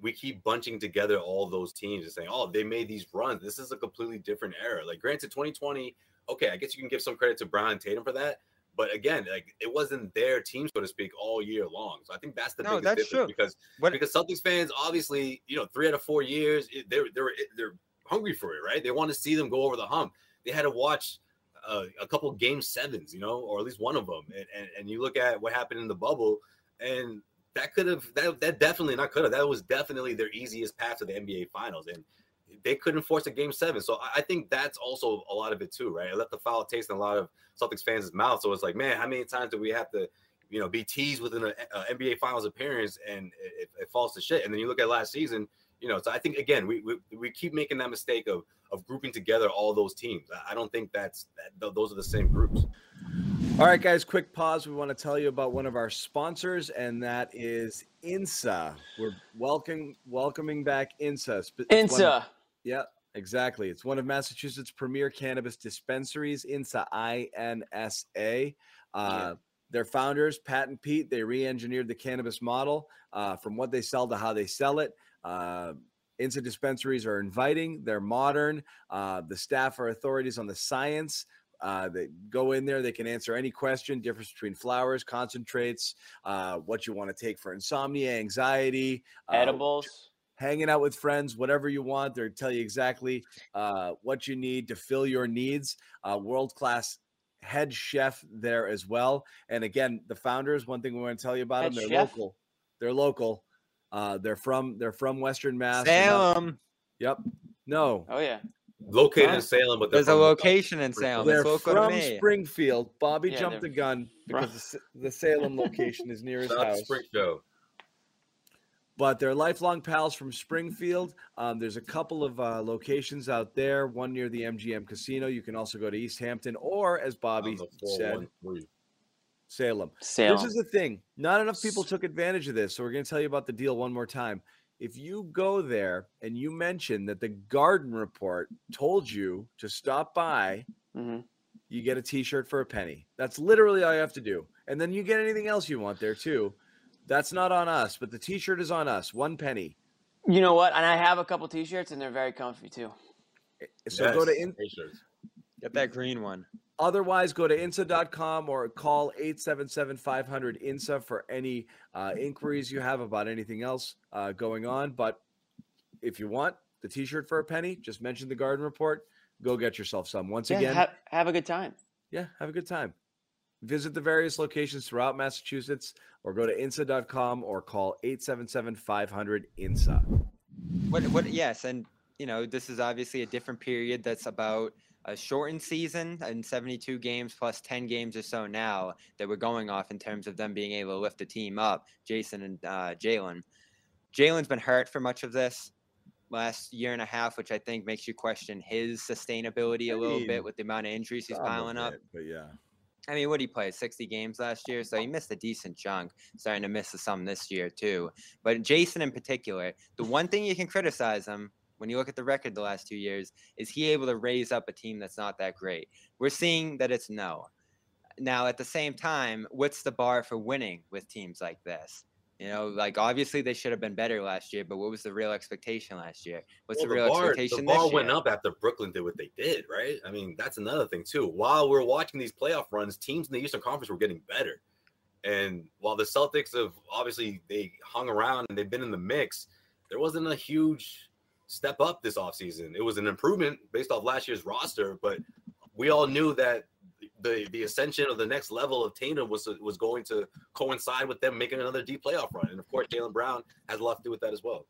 S4: we keep bunching together all those teams and saying, "Oh, they made these runs. This is a completely different era." Like, granted, 2020, okay, I guess you can give some credit to Brown and Tatum for that. But again, like it wasn't their team, so to speak, all year long. So I think that's the
S3: No,
S4: biggest
S3: that's
S4: difference
S3: true.
S4: because because Celtics fans, obviously, you know, three out of four years, they're they're they're hungry for it, right? They want to see them go over the hump. They had to watch uh, a couple game sevens, you know, or at least one of them, and, and and you look at what happened in the bubble, and that could have that that definitely not could have that was definitely their easiest path to the NBA Finals, and they couldn't force a game seven. So I I think that's also a lot of it too, right? It left the foul taste in a lot of Celtics fans' mouth. So it's like, man, how many times do we have to, you know, be teased within an uh, uh, NBA Finals appearance and it, it falls to shit? And then you look at last season, you know. So I think again, we we, we keep making that mistake of of grouping together all those teams. I- I don't think that's that, th- those are the same groups.
S1: All right, guys, quick pause. We want to tell you about one of our sponsors, and that is INSA. We're welcome welcoming back INSA. Sp- it's one of-
S2: Insa.
S1: Yeah, exactly. It's one of Massachusetts' premier cannabis dispensaries, INSA, I N S A. Uh, Their founders, Pat and Pete, they re engineered the cannabis model uh, from what they sell to how they sell it. Uh, INSA dispensaries are inviting, they're modern. Uh, the staff are authorities on the science. Uh, they go in there, they can answer any question, difference between flowers, concentrates, uh, what you want to take for insomnia, anxiety, uh,
S2: Edibles.
S1: Hanging out with friends, whatever you want. They'll tell you exactly uh, what you need to fill your needs. Uh, World class head chef there as well. And again, the founders. One thing we want to tell you about
S2: Head
S1: them: they're
S2: chef?
S1: local. They're local. Uh, they're from they're from Western Mass.
S3: Salem.
S1: Yep. No,
S2: Oh yeah.
S4: Located
S3: Huh?
S4: in Salem, but
S3: There's a location in Salem.
S1: they're
S3: It's local to
S1: from
S3: me.
S1: Springfield. Bobby
S2: Yeah,
S1: jumped the
S2: they're
S1: gun because the, the Salem location is near his
S4: Shout
S1: house.
S4: Spring Show.
S1: But they're lifelong pals from Springfield. Um, there's a couple of uh, locations out there, one near the MGM Casino. You can also go to East Hampton or, as Bobby said, Salem.
S2: Salem.
S1: This is the thing. Not enough people took advantage of this. So we're going to tell you about the deal one more time. If you go there and you mention that the Garden Report told you to stop by,
S2: hmm
S1: you get a t-shirt for a penny. That's literally all you have to do. And then you get anything else you want there too. That's not on us, but the t-shirt is on us. One penny.
S2: You know what? And I have a couple T-shirts, and they're very comfy too.
S1: So go to
S4: Yes,
S1: in,
S4: T-shirts.
S3: Get that green one.
S1: otherwise go to insa.com or call 877-500 insa for any uh, inquiries you have about anything else uh, going on. But if you want the t-shirt for a penny, just mention the garden report. Go get yourself some. Once
S2: Yeah,
S1: again,
S2: have, have a good time.
S1: yeah, have a good time. Visit the various locations throughout Massachusetts or go to insa.com or call 877-500-INSA.
S3: What? What? Yes, and you know this is obviously a different period. That's about a shortened season and 72 games plus 10 games or so now that we're going off in terms of them being able to lift the team up. Jayson and uh, Jaylen. Jaylen's been hurt for much of this last year and a half, which I think makes you question his sustainability a little
S1: mean,
S3: bit with the amount of injuries he's piling up.
S1: it, But yeah.
S3: I mean, what he played 60 games last year, so he missed a decent chunk. Starting to miss some this year too. But Jayson in particular, the one thing you can criticize him when you look at the record the last two years is he able to raise up a team that's not that great. We're seeing that it's no. Now at the same time, what's the bar for winning with teams like this? You know, like obviously they should have been better last year, but what was the real expectation last year? What's
S4: Well,
S3: the real
S4: bar,
S3: expectation
S4: The bar went up after Brooklyn did what they did, right? I mean, that's another thing too. While we're watching these playoff runs, teams in the Eastern Conference were getting better. And while the Celtics have obviously they hung around and they've been in the mix, there wasn't a huge step up this offseason. It was an improvement based off last year's roster, but we all knew that the the ascension of the next level of Tatum was was going to coincide with them making another deep playoff run. And of course, Jaylen Brown has a lot to do with that as well.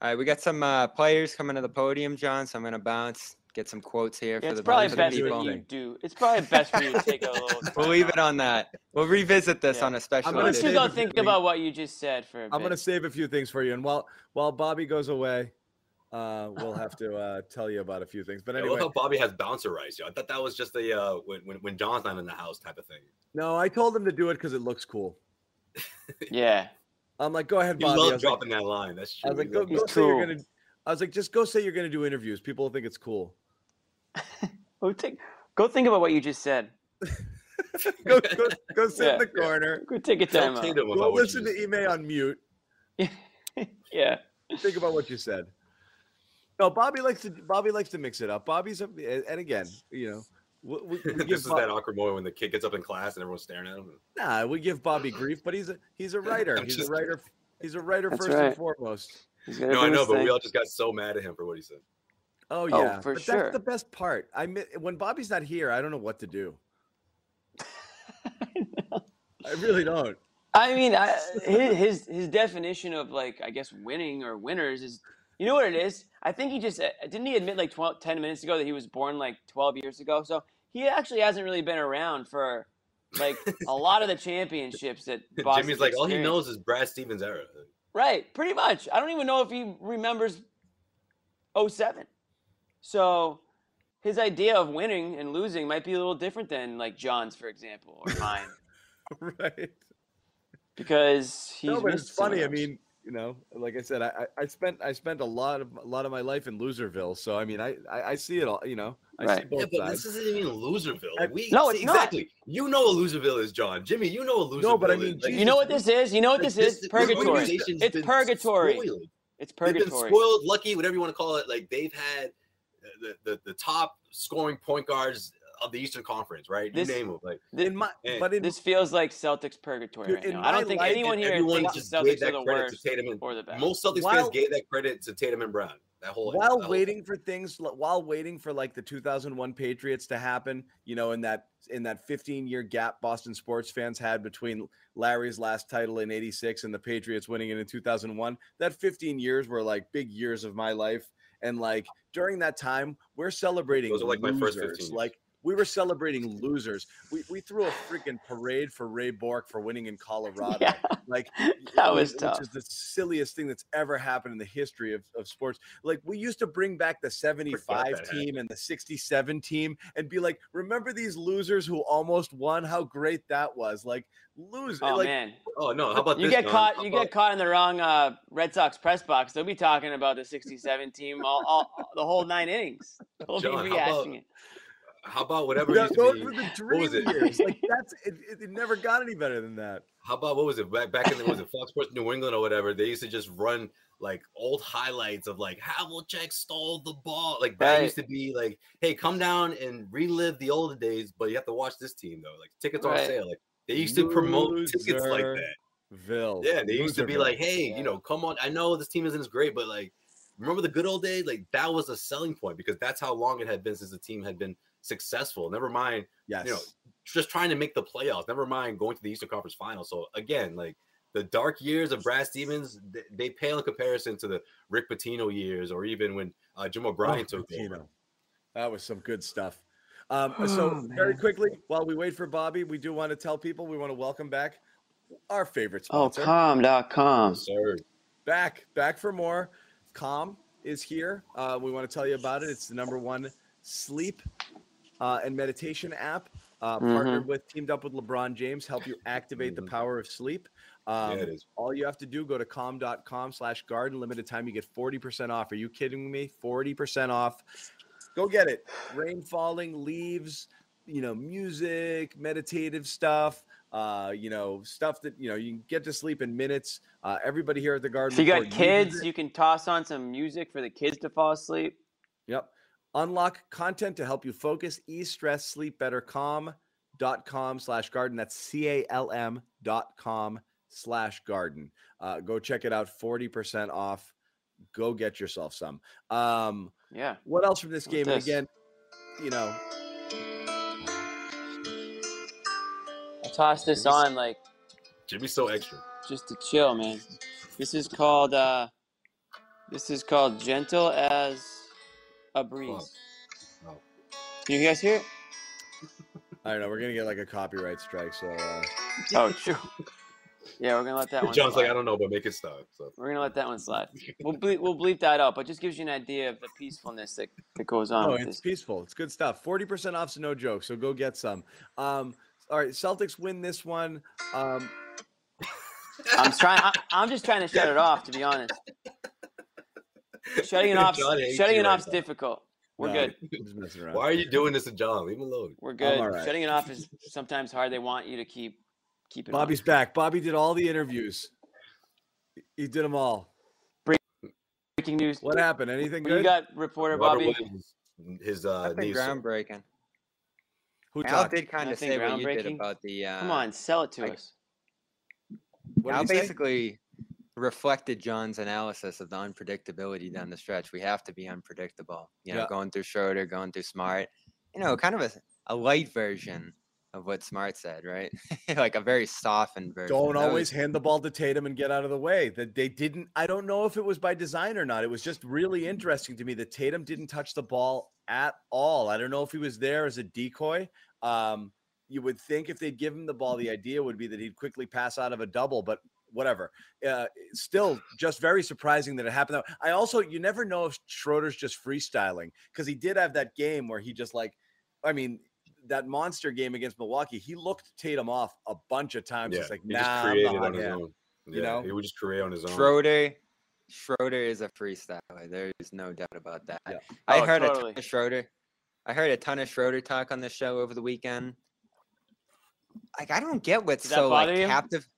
S3: All right, we got some uh, players coming to the podium, John. So I'm going to bounce, get some quotes here
S2: Yeah,
S3: for
S2: it's
S3: the
S2: probably
S3: for the
S2: best
S3: people.
S2: for you do. It's probably best for you to take a little. <laughs>
S3: We'll leave it on that. We'll revisit this
S2: Yeah.
S3: on a special.
S1: I'm gonna
S2: don't
S3: edition.
S2: you
S1: save
S2: go think
S1: things.
S2: about what you just said for a
S1: I'm going to save a few things for you. And while while Bobby goes away, uh, we'll have to uh, tell you about a few things. But
S4: I
S1: anyway,
S4: love how Bobby has bouncer rights. Yo. I thought that was just a uh, when, when when John's not in the house type of thing.
S1: no, I told him to do it because it looks cool. <laughs>
S2: Yeah.
S1: I'm like, go ahead,
S4: You
S1: Bobby. I
S4: love
S1: was like,
S4: dropping that line. That's true.
S1: I was like,
S4: You
S1: go, go
S2: He's
S4: dropping-
S1: say you're gonna. I was like, just go say you're gonna do interviews. People will think it's cool. <laughs>
S2: Go take. Go think about what you just said. <laughs>
S1: go, go, go sit in the corner.
S2: Go take a
S4: Tell
S2: time out.
S1: Go listen to Ime on mute.
S2: yeah.
S1: think about what you said. No, Bobby likes to Bobby likes to mix it up. Bobby's a, and again, you know, we, we, we <laughs> give
S4: this is
S1: Bob-
S4: that awkward moment when the kid gets up in class and everyone's staring at him.
S1: nah, we give Bobby grief, but he's a he's a writer. <laughs> He's
S4: just
S1: a writer. He's a writer
S2: That's
S1: first and foremost.
S4: No, I know, but
S2: thing.
S4: we all just got so mad at him for what he said.
S1: Oh
S2: Oh,
S1: yeah,
S2: for
S1: but
S2: sure.
S1: That's the best part. I mi- when Bobby's not here, I don't know what to do. <laughs> I really don't.
S2: I mean, I, his, his his definition of like I guess winning or winners is you know what it is. I think he just uh, didn't he admit like 12, 10 minutes ago that he was born like twelve years ago. So he actually hasn't really been around for like a lot of the championships that <laughs> Boston's
S4: Jimmy's like, all he knows is Brad Stevens era.
S2: Right, pretty much. I don't even know if he remembers 07. So his idea of winning and losing might be a little different than like John's, for example, or mine, <laughs>
S1: right.
S2: because he's
S1: no, but it's funny. I mean, you know, like I said, I, I I spent I spent a lot of a lot of my life in Loserville, so I mean, I I, I see it all. You know, I see
S2: Right.
S1: both
S4: Yeah, but
S1: sides.
S4: this isn't even Loserville.
S1: I-
S4: we,
S2: No,
S4: see,
S2: it's not.
S4: exactly. You know what Loserville is, John. Jimmy, you know what Loserville
S1: No, but I
S4: is.
S1: mean,
S4: Like,
S2: you know what this is? You know what
S4: like,
S2: this is? Purgatory.
S4: organization's
S2: It's purgatory.
S4: spoiled.
S2: It's
S4: They've been spoiled, lucky, whatever you want to call it. Like they've had uh, the, the, the top scoring point guards of the Eastern Conference, right?
S2: This-
S4: you name them. Like
S1: in my, but in
S2: This feels like Celtics purgatory
S1: Dude,
S2: right now. I don't think
S1: life,
S2: anyone here
S4: everyone
S2: thinks
S4: just gave
S2: Celtics
S4: that
S2: are the
S4: credit
S2: worst
S4: to Tatum and
S2: or the best.
S4: most Celtics
S1: While-
S4: fans gave that credit to Tatum and Brown. That whole
S1: while
S4: that whole
S1: waiting for things while waiting for like the 2001 patriots to happen you know in that in that 15 year gap boston sports fans had between larry's last title in 86 and the patriots winning it in 2001 that 15 years were like big years of my life and like during that time we're celebrating
S4: Those are, like, my first 15 years.
S1: like we were celebrating losers. We, we threw a freaking parade for Ray Bourque for winning in <laughs> Colorado.
S2: Yeah.
S1: Like <laughs>
S2: That was
S1: which
S2: tough.
S1: is the silliest thing that's ever happened in the history of, of sports. Like we used to bring back the 75 team and the 67 team and be like, remember these losers who almost won? How great that was. Like lose
S2: Oh
S1: like
S2: man,
S4: Oh no! How about
S2: you
S4: this,
S2: get
S4: John?
S2: caught.
S4: How
S2: You
S4: about-
S2: get caught in the wrong uh, Red Sox press box. They'll be talking about the '67 team all, all the whole nine innings. They'll
S4: John,
S2: be
S4: how about-
S2: rehashing it.
S4: How about whatever
S1: Yeah,
S4: used to
S1: those
S4: be?
S1: were the
S4: what
S1: dream
S4: was it?
S1: years. Like <laughs> that's it, it, it never got any better than that.
S4: How about what was it back back in the was it Fox Sports New England or whatever? They used to just run like old highlights of like Havlicek stole the ball. Like that
S2: Right.
S4: used to be like, hey, come down and relive the older days, but you have to watch this team though. Like tickets on sale. Like they used to promote tickets like that.
S1: Ville.
S4: Yeah, they used to be
S1: Loserville.
S4: like, hey,
S2: Yeah.
S4: you know, come on. I know this team isn't as great, but like, remember the good old days? Like that was a selling point because that's how long it had been since the team had been successful. Never mind
S1: yes.
S4: you know, just trying to make the playoffs. Never mind going to the Eastern Conference Final. So again, like the dark years of Brad Stevens, th- they pale in comparison to the Rick Pitino years, or even when uh, Jim O'Brien
S1: Oh,
S4: took over.
S1: Pitino. That was some good stuff. Um, so
S2: Oh,
S1: very quickly, while we wait for Bobby, we do want to tell people we want to welcome back our favorite sponsor.
S2: Oh,
S1: sponsor.
S2: calm.com.
S4: Sir,
S1: back, back for more. Calm is here. Uh, we want to tell you about it. It's the number one sleep uh, and meditation app. Uh,
S2: Mm-hmm.
S1: Partnered with, teamed up with LeBron James, help you activate the
S4: Mhm.
S1: power of sleep. Um,
S4: yeah, it is.
S1: all you have to do, go to calm.com slash garden. Limited time, you get 40% off. Are you kidding me? 40% off. Go get it. Rain falling, leaves, you know, music, meditative stuff, uh, you know, stuff that, you know, you can get to sleep in minutes. Uh, everybody here at the garden.
S2: If you got kids, you can toss on some music for the kids to fall asleep.
S1: Yep. Unlock content to help you focus, ease stress, sleep better. Calm.com slash garden. That's C A L M dot com slash garden. Uh, go check it out. 40% off. Go get yourself some. Um,
S2: Yeah.
S1: what else from this
S2: What's
S1: game? And
S2: this?
S1: again, you know,
S2: I tossed this on like
S4: Jimmy's so extra.
S2: just to chill, man. This is called uh this is called Gentle as a Breeze.
S4: Wow.
S2: Can you guys hear it?
S1: I don't know. We're going to get like a copyright strike. So, uh,
S2: Oh, true. Yeah, we're gonna let that one.
S4: John's like,
S2: slide.
S4: I don't know, but make it stop. So
S2: We're gonna let that one slide. We'll bleep, we'll bleep that out, but just gives you an idea of the peacefulness that, that goes on
S1: oh,
S2: with
S1: it's
S2: this.
S1: peaceful. It's good stuff. 40% off's no joke. So go get some. Um, all right. Celtics win this one. Um,
S2: I'm trying. <laughs> I, I'm just trying to shut it off, to be honest. Shutting it <laughs> off.
S4: John
S2: Shutting it
S4: right
S2: off's
S4: now.
S2: difficult. We're
S1: no,
S2: good.
S1: I'm just messing around.
S4: Why are you doing this to John? Leave him alone.
S2: We're good.
S1: all right.
S2: Shutting it off is sometimes hard. They want you to keep keep it. on.
S1: Bobby's back. Bobby did all the interviews. He did them all.
S2: breaking news.
S1: What happened? Anything
S2: What you got, reporter
S4: Robert
S2: Bobby?
S4: Williams, his uh,
S3: Nothing
S4: knee. sore.
S3: groundbreaking.
S1: Who
S3: Al
S1: talked?
S3: did kind of
S2: Nothing
S3: say what you did about the. Uh,
S2: Come on, sell it to
S3: I-
S2: us.
S1: What
S3: Al
S1: did he say?
S3: basically reflected John's analysis of the unpredictability mm-hmm. down the stretch. We have to be unpredictable. You know,
S1: Yeah.
S3: going through Schroeder, going through Smart. You know, mm-hmm. kind of a, a light version of what Smart said, right? <laughs> like a very softened version.
S1: Don't
S3: That
S1: always
S3: was-
S1: hand the ball to Tatum and get out of the way. That they didn't. I don't know if it was by design or not. It was just really mm-hmm. interesting to me that Tatum didn't touch the ball at all. I don't know if he was there as a decoy. Um, you would think if they'd give him the ball, the idea would be that he'd quickly pass out of a double, but whatever. Uh, still, just very surprising that it happened. I also, you never know if Schroeder's just freestyling because he did have that game where he just like, I mean, that monster game against Milwaukee, he looked Tatum off a bunch of times.
S4: Yeah,
S1: It's like,
S4: he
S1: nah,
S4: just
S1: I'm
S4: created on his
S1: hand.
S4: own.
S1: you know?
S4: he would just create on his own.
S3: Schroeder. Schroeder is a freestyler. There is no doubt about that.
S1: Yeah.
S3: I
S2: Oh,
S3: heard a ton of Schroeder. I heard a ton of Schroeder talk on the show over the weekend. Like I don't get what's so like
S2: you?
S3: captive.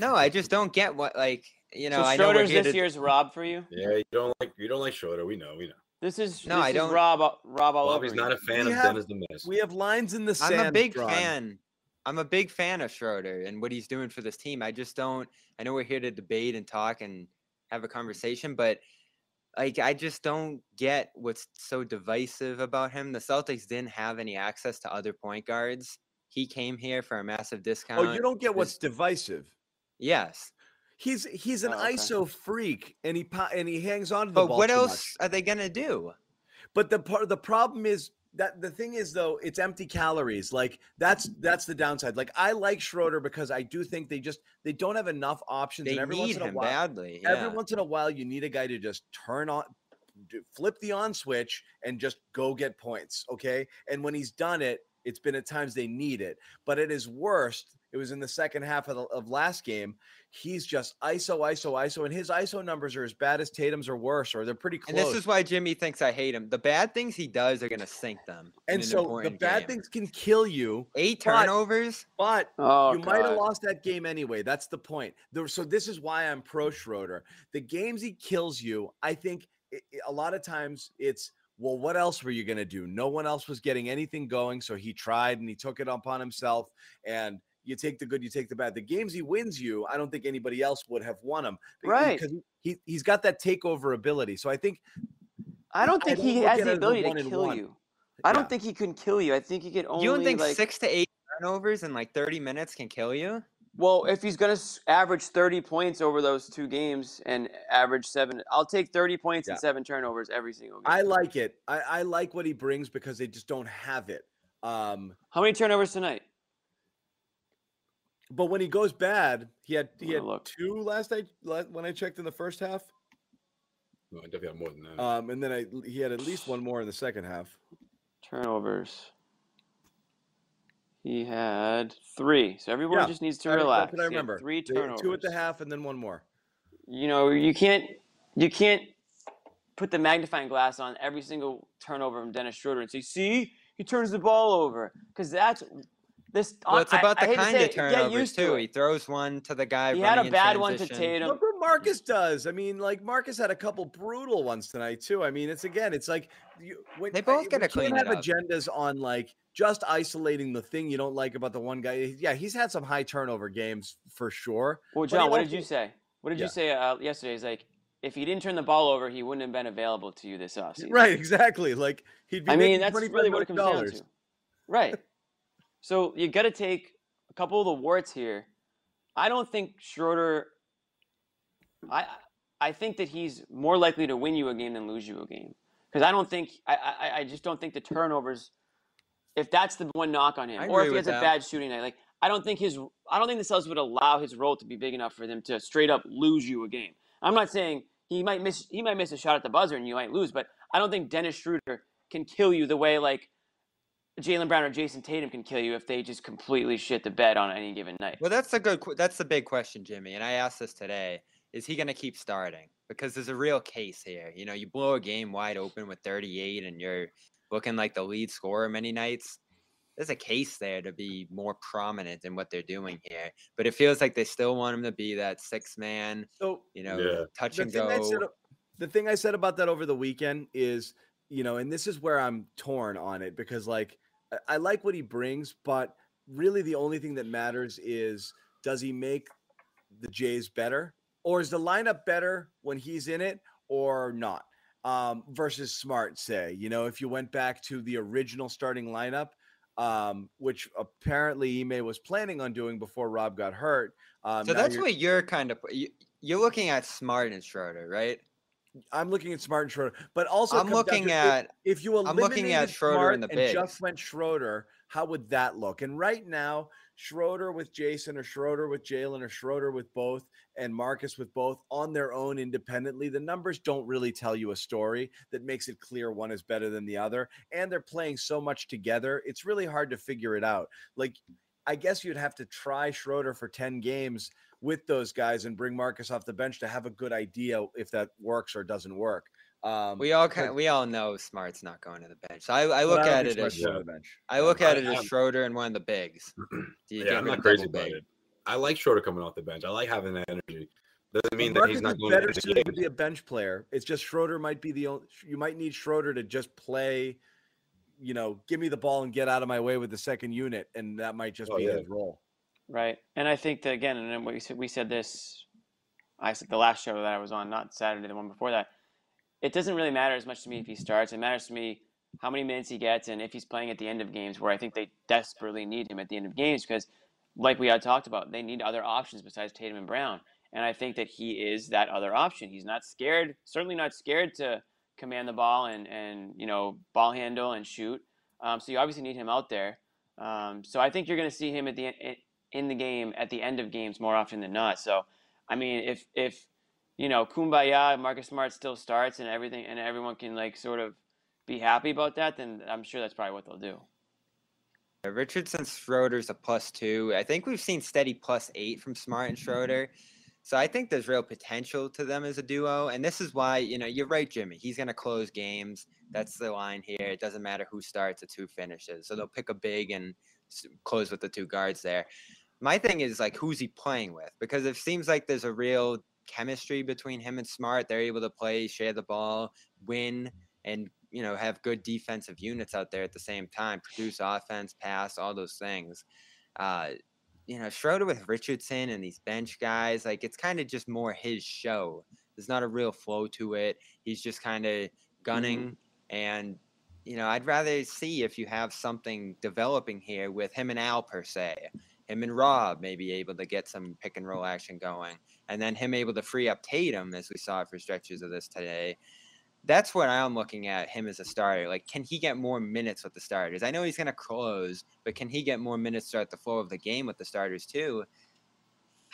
S3: No, I just don't get what like you know.
S2: so
S3: I know we're
S2: Schroeder's this
S3: to-
S2: year's Rob for you.
S4: Yeah, you don't like you don't like Schroeder. We know, we know.
S2: This is
S3: No,
S2: this
S3: I
S2: is
S3: don't-
S2: Rob Rob all
S4: Bobby's
S2: over
S4: not
S2: you.
S4: a fan
S1: We
S4: of
S1: have-
S4: Dennis the Menace.
S1: We have lines in the sand.
S3: I'm a big
S1: drawn.
S3: fan. I'm a big fan of Schroeder and what he's doing for this team. I just don't. I know we're here to debate and talk and have a conversation, but like I just don't get what's so divisive about him. The Celtics didn't have any access to other point guards. He came here for a massive discount.
S1: Oh, you don't get what's divisive.
S3: Yes,
S1: He's he's an
S2: Oh, okay.
S1: ISO freak, and he po- and he hangs on to the
S3: but
S1: ball.
S3: what else
S1: much.
S3: are they gonna do?
S1: But the part the problem is that the thing is though it's empty calories. Like that's that's the downside. Like I like Schroeder because I do think they just they don't have enough options.
S3: They
S1: and every once
S3: need
S1: in a
S3: him
S1: while,
S3: badly.
S1: every once in a while you need a guy to just turn on flip the on switch and just go get points okay and when he's done it it's been at times they need it but at his worst it was in the second half of, the, of last game he's just iso iso iso and his iso numbers are as bad as tatum's or worse or they're pretty close
S3: And this is why Jimmy thinks I hate him. The bad things he does are gonna sink them. in
S1: and
S3: an
S1: so the bad
S3: game.
S1: things can kill you
S3: eight turnovers.
S1: but
S2: Oh,
S1: you might have lost that game anyway. That's the point. There- so this is why I'm pro Schroeder. The games he kills you, I think a lot of times it's well, what else were you going to do? No one else was getting anything going, so he tried and he took it upon himself. And you take the good, you take the bad. The games he wins you, I don't think anybody else would have won them, Be-
S2: Right.
S1: Because he he's got that takeover ability. So I think
S2: I don't
S1: I
S2: think
S1: don't
S2: he has the
S1: it as a
S2: ability to kill you. I don't
S1: Yeah.
S2: think he can kill you. I think he could only
S3: you don't think
S2: like
S3: six to eight turnovers in like 30 minutes can kill you?
S2: Well, if he's going to average 30 points over those two games and average seven, I'll take 30 points
S1: Yeah.
S2: and seven turnovers every single game.
S1: I like it. I, I like what he brings because they just don't have it. Um,
S2: How many turnovers tonight?
S1: But when he goes bad, he had he had
S2: look.
S1: two last night when I checked in the first half.
S4: No, I definitely have more than that.
S1: Um, and then I he had at least one more in the second half.
S2: Turnovers. He had three. So everyone
S1: Yeah,
S2: just needs to relax.
S1: That's what I remember.
S2: Three turnovers.
S1: Two at the half and then one more.
S2: You know, you can't you can't put the magnifying glass on every single turnover from Dennis Schroeder and say, "See, he turns the ball over," because that's this.
S3: Well, it's about
S2: I
S3: the
S2: hate to
S3: kind of
S2: it, get
S3: turnovers
S2: used to
S3: too.
S2: it.
S3: He throws one to the guy.
S2: He had a bad one to
S3: transition.
S2: Tatum.
S1: Look what Marcus does. I mean, like Marcus had a couple brutal ones tonight too. I mean, it's again, it's like you, when,
S3: They both
S1: we
S3: gotta
S1: can't
S3: clean
S1: have
S3: up.
S1: agendas on like just isolating the thing you don't like about the one guy. Yeah, he's had some high turnover games for sure.
S2: Well, John, what did you say? What did
S1: Yeah.
S2: you say uh, yesterday? It's like if he didn't turn the ball over, he wouldn't have been available to you this offseason.
S1: Right, exactly. Like he'd be
S2: I mean, that's really what it comes down to. Right. <laughs> So you got to take a couple of the warts here. I don't think Schroeder. I I think that he's more likely to win you a game than lose you a game because I don't think I, I I just don't think the turnovers. If that's the one knock on him,
S3: I
S2: or if he has a
S3: that.
S2: bad shooting night, like I don't think his I don't think the Celtics would allow his role to be big enough for them to straight up lose you a game. I'm not saying he might miss he might miss a shot at the buzzer and you might lose, but I don't think Dennis Schroeder can kill you the way like Jaylen Brown or Jayson Tatum can kill you if they just completely shit the bed on any given night.
S3: Well, that's a good. That's the big question, Jimmy. And I asked this today: Is he going to keep starting? Because there's a real case here. You know, you blow a game wide open with 38, and you're looking like the lead scorer many nights. There's a case there to be more prominent in what they're doing here. But it feels like they still want him to be that six man.
S1: So
S3: You know,
S4: Yeah.
S3: touch
S1: the
S3: and
S1: thing
S3: go.
S1: said, the thing I said about that over the weekend is, you know, and this is where I'm torn on it because, like, I, I like what he brings, but really the only thing that matters is does he make the Jays better, or is the lineup better when he's in it, or not? Um, versus Smart, say, you know, if you went back to the original starting lineup, um, which apparently Ime was planning on doing before Rob got hurt. Um,
S3: so that's
S1: you're-
S3: what you're kind of you, you're looking at Smart and Schroeder, right?
S1: I'm looking at Smart and Schroeder, but also
S3: I'm looking
S1: to
S3: at
S1: if you
S3: I'm looking at Schroeder
S1: Smart
S3: and the
S1: and just went Schroeder, how would that look? And right now, Schroeder with Jayson or Schroeder with Jaylen or Schroeder with both and Marcus with both on their own independently, the numbers don't really tell you a story that makes it clear one is better than the other. And they're playing so much together, it's really hard to figure it out. Like, I guess you'd have to try Schroeder for 10 games with those guys and bring Marcus off the bench to have a good idea if that works or doesn't work. Um,
S3: we all
S1: but-
S3: kind we all know Smart's not going to the bench. So I, I look
S1: don't
S3: at it as
S1: Smart's going to the bench.
S3: I look at it as Schroeder and one of the bigs. <clears throat> Do you
S4: Yeah, I'm not crazy
S3: double
S4: about
S3: big?
S4: it. I like Schroeder coming off the bench. I like having that energy. Doesn't mean that he's not going
S1: better
S4: to
S1: suited to be a bench player. It's just Schroeder might be the only. You might need Schroeder to just play. You know, give me the ball and get out of my way with the second unit, and that might just
S4: Oh,
S1: be
S4: yeah.
S1: his role.
S2: Right. And I think that again, and then we said we said this I said the last show that I was on, not Saturday, the one before that. It doesn't really matter as much to me if he starts. It matters to me how many minutes he gets and if he's playing at the end of games where I think they desperately need him at the end of games because like we had talked about, they need other options besides Tatum and Brown. And I think that he is that other option. He's not scared, certainly not scared to command the ball and, and you know, ball handle and shoot. Um, so you obviously need him out there. Um, so I think you're going to see him at the in the game at the end of games more often than not. So, I mean, if if you know Kumbaya, Marcus Smart still starts and everything, and everyone can like sort of be happy about that, then I'm sure that's probably what they'll do.
S3: Richardson Schroeder's a plus two. I think we've seen steady plus eight from Smart and Schroeder. So I think there's real potential to them as a duo. And this is why, you know, you're right, Jimmy. He's going to close games. That's the line here. It doesn't matter who starts, it's who finishes. So they'll pick a big and close with the two guards there. My thing is like, who's he playing with? Because it seems like there's a real chemistry between him and Smart. They're able to play, share the ball, win, and you know have good defensive units out there at the same time, produce offense, pass, all those things. Uh, you know, Schroeder with Richardson and these bench guys, like it's kind of just more his show. There's not a real flow to it. He's just kind of gunning, and you know, I'd rather see if you have something developing here with him and Al per se, him and Rob maybe able to get some pick and roll action going, and then him able to free up Tatum as we saw for stretches of this today that's what I'm looking at him as a starter. Like, can he get more minutes with the starters? I know he's going to close, but can he get more minutes throughout the flow of the game with the starters too?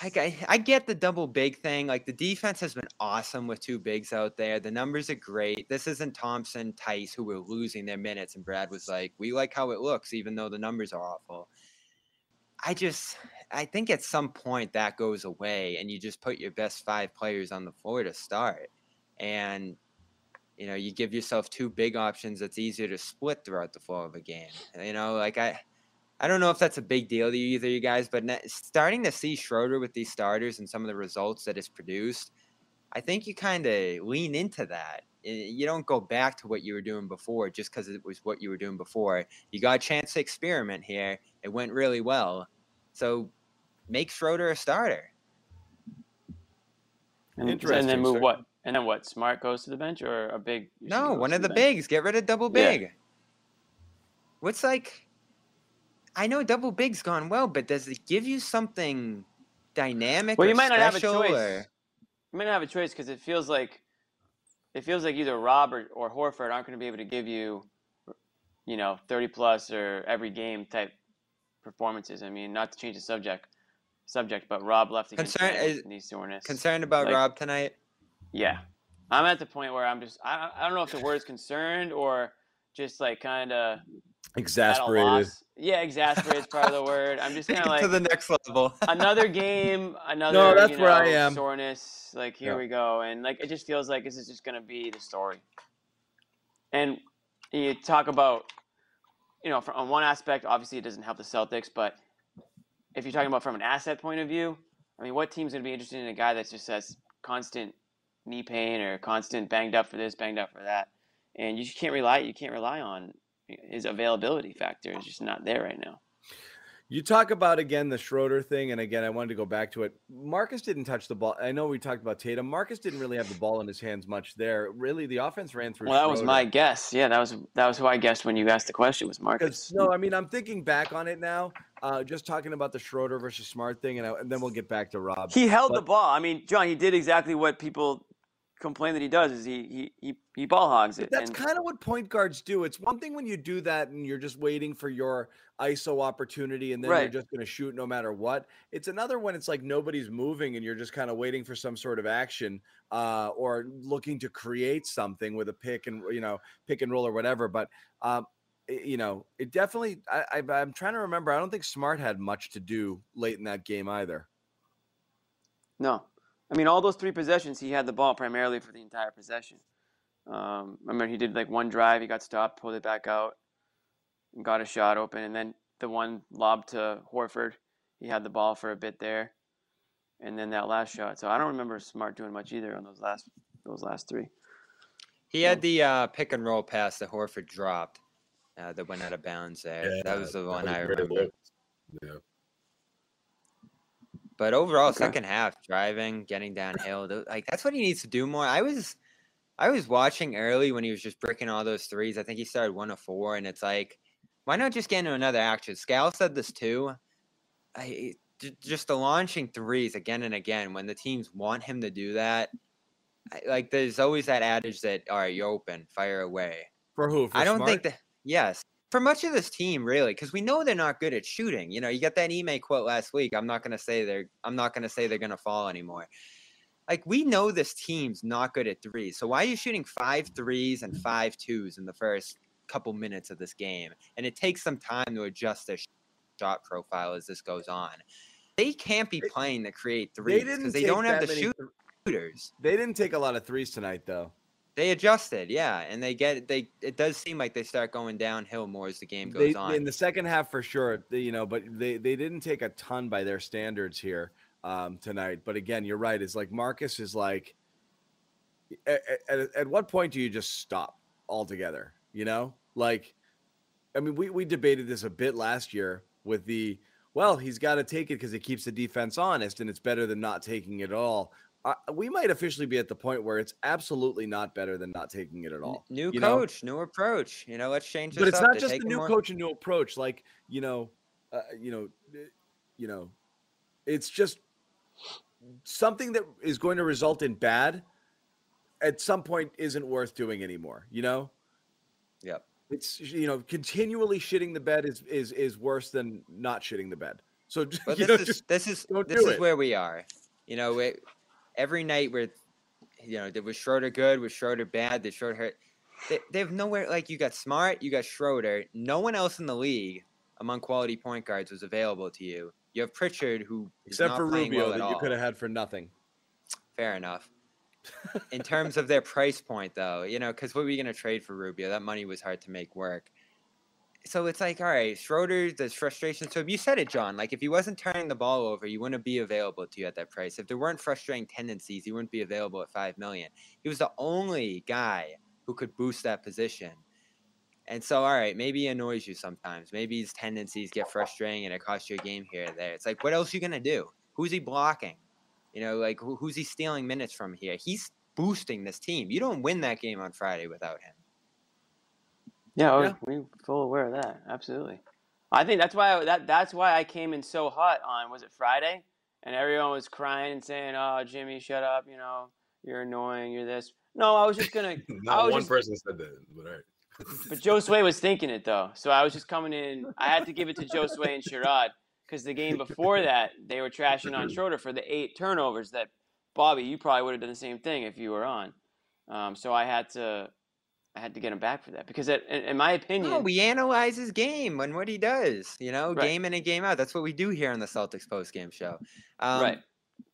S3: I, I, I get the double big thing. Like, the defense has been awesome with two bigs out there. The numbers are great. This isn't Thompson, Theis, who were losing their minutes, and Brad was like, we like how it looks, even though the numbers are awful. I just, I think at some point that goes away, and you just put your best five players on the floor to start. And you know, you give yourself two big options that's easier to split throughout the flow of a game. You know, like I, I don't know if that's a big deal to either you guys, but starting to see Schroeder with these starters and some of the results that it's produced, I think you kind of lean into that. You don't go back to what you were doing before just because it was what you were doing before. You got a chance to experiment here. It went really well. So make Schroeder a starter.
S2: And, and then move what? And then what? Smart goes to the bench or a big? you think he
S3: No, one of the
S2: bench?
S3: bigs. Get rid of double
S2: Yeah.
S3: big. What's like? I know double big's gone well, but does it give you something dynamic?
S2: Well,
S3: or
S2: you might not have a choice.
S3: or-
S2: You might not have a choice because it feels like it feels like either Rob or, or Horford aren't going to be able to give you, you know, thirty plus or every game type performances. I mean, not to change the subject, subject, but Rob left against
S3: Concern-
S2: tonight with
S3: is-
S2: knee soreness.
S3: Concerned about
S2: Like-
S3: Rob tonight?
S2: Yeah, I'm at the point where I'm just I, I don't know if the word is concerned or just like kind of
S1: Exasperated.
S2: Yeah, exasperated is part of the word. I'm just kind
S3: of
S2: of
S3: to the next level. <laughs>
S2: another game, another No,
S1: that's
S2: you
S1: where I am.
S2: soreness. Like here
S1: Yeah.
S2: we go, and like it just feels like this is just gonna be the story. And you talk about, you know, from on one aspect, obviously it doesn't help the Celtics, but if you're talking about from an asset point of view, I mean, what team's gonna be interested in a guy that just has constant knee pain or constant banged up for this, banged up for that, and you just can't rely. You can't rely on his availability factor. is just not there right now.
S1: You talk about again the Schroeder thing, and again, I wanted to go back to it. Marcus didn't touch the ball. I know we talked about Tatum. Marcus didn't really have the ball in his hands much there. Really, the offense ran through.
S2: Well, that was my guess. Yeah, that was that was who I guessed when you asked the question was Marcus.
S1: No, I mean I'm thinking back on it now. Uh, just talking about the Schroeder versus Smart thing, and, I, and then we'll get back to Rob.
S2: He held the ball. I mean, John, he did exactly what people complain that he does. Is he he he, he ball hogs
S1: But
S2: it.
S1: that's
S2: and-
S1: kind of what point guards do. It's one thing when you do that and you're just waiting for your ISO opportunity and then
S2: Right.
S1: you're just going to shoot no matter what. It's another when it's like nobody's moving and you're just kind of waiting for some sort of action uh, or looking to create something with a pick and you know pick and roll or whatever. But um, you know, it definitely. I, I, I'm trying to remember. I don't think Smart had much to do late in that game either.
S2: No, I mean all those three possessions, he had the ball primarily for the entire possession. Um, I remember he did like one drive, he got stopped, pulled it back out, and got a shot open, and then the one lob to Horford, he had the ball for a bit there, and then that last shot. So I don't remember Smart doing much either on those last those last three.
S3: He had the uh, pick and roll pass that Horford dropped uh, that went out of bounds there. that was the
S4: that
S3: one
S4: was
S3: I
S4: a great
S3: remember.
S4: look. Yeah.
S3: But overall,
S2: Okay.
S3: second half, driving, getting downhill, tho- like that's what he needs to do more. I was, I was watching early when he was just bricking all those threes. I think he started one of four, and it's like, why not just get into another action? Scal said this too. I just the launching threes again and again when the teams want him to do that. I, like there's always that adage that all right, you're open, fire away.
S1: For who? For
S3: I don't
S1: Smart?
S3: think that. Yes, for much of this team, really, because we know they're not good at shooting. You know, you got that Ime quote last week. I'm not gonna say they're. I'm not gonna say they're gonna fall anymore. Like we know this team's not good at threes. So why are you shooting five threes and five twos in the first couple minutes of this game? And it takes some time to adjust their shot profile as this goes on. They can't be playing to create
S1: they
S3: threes because they
S1: take
S3: don't have the
S1: many th-
S3: shooters.
S1: They didn't take a lot of threes tonight, though.
S3: They adjusted, yeah, and they get they. It does seem like they start going downhill more as the game goes
S1: they,
S3: on.
S1: in the second half for sure you know but they they didn't take a ton by their standards here um tonight but again you're right it's like marcus is like at, at, at what point do you just stop altogether you know like i mean we, we debated this a bit last year with the well he's got to take it because it keeps the defense honest and it's better than not taking it at all we might officially be at the point where it's absolutely not better than not taking it at all
S3: New
S1: you know?
S3: coach, new approach. You know, let's change this
S1: but it's not just the new
S3: more-
S1: coach and new approach like you know uh, you know uh, you know it's just something that is going to result in bad at some point isn't worth doing anymore you know
S3: Yep.
S1: it's you know continually shitting the bed is is is worse than not shitting the bed so <laughs> you
S3: this
S1: know,
S3: is
S1: just
S3: this is this is
S1: it.
S3: where we are. You know, it, every night we're, you know, was Schroeder good? Was Schroeder bad? Did Schroeder hurt? They, they have nowhere. Like you got Smart, you got Schroeder. No one else in the league among quality point guards was available to you. You have Pritchard, who
S1: except
S3: not
S1: for rubio
S3: well at
S1: that you could have had for nothing
S3: Fair enough. <laughs> In terms of their price point, though, you know, because what were you going to trade for Rubio? That money was hard to make work. So it's like, all right, Schroeder, there's frustration. So you said it, John. Like, if he wasn't turning the ball over, he wouldn't be available to you at that price. If there weren't frustrating tendencies, he wouldn't be available at five million. He was the only guy who could boost that position. And so, all right, maybe he annoys you sometimes. Maybe his tendencies get frustrating and it costs you a game here or there. It's like, what else are you gonna do? Who's he blocking? You know, like who, who's he stealing minutes from here? He's boosting this team. You don't win that game on Friday without him.
S2: Yeah, oh,
S1: Yeah.
S2: we full aware of that. Absolutely. I think that's why I, that that's why I came in so hot on was it Friday, and everyone was crying and saying, "Oh, Jimmy, shut up! You know, you're annoying. You're this." No, I was just gonna. <laughs> I
S4: Not
S2: was
S4: one
S2: just-
S4: person said that, but all right. <laughs>
S2: But Joe Sway was thinking it though, so I was just coming in. I had to give it to Joe Sway and Sherrod because the game before that they were trashing on <laughs> Schroeder for the eight turnovers. That Bobby, you probably would have done the same thing if you were on. Um, so I had to, I had to get him back for that because it, in, my opinion,
S3: No, we analyze his game and what he does. You know,
S2: Right.
S3: game in and game out. That's what we do here on the Celtics post game show. Um,
S2: right.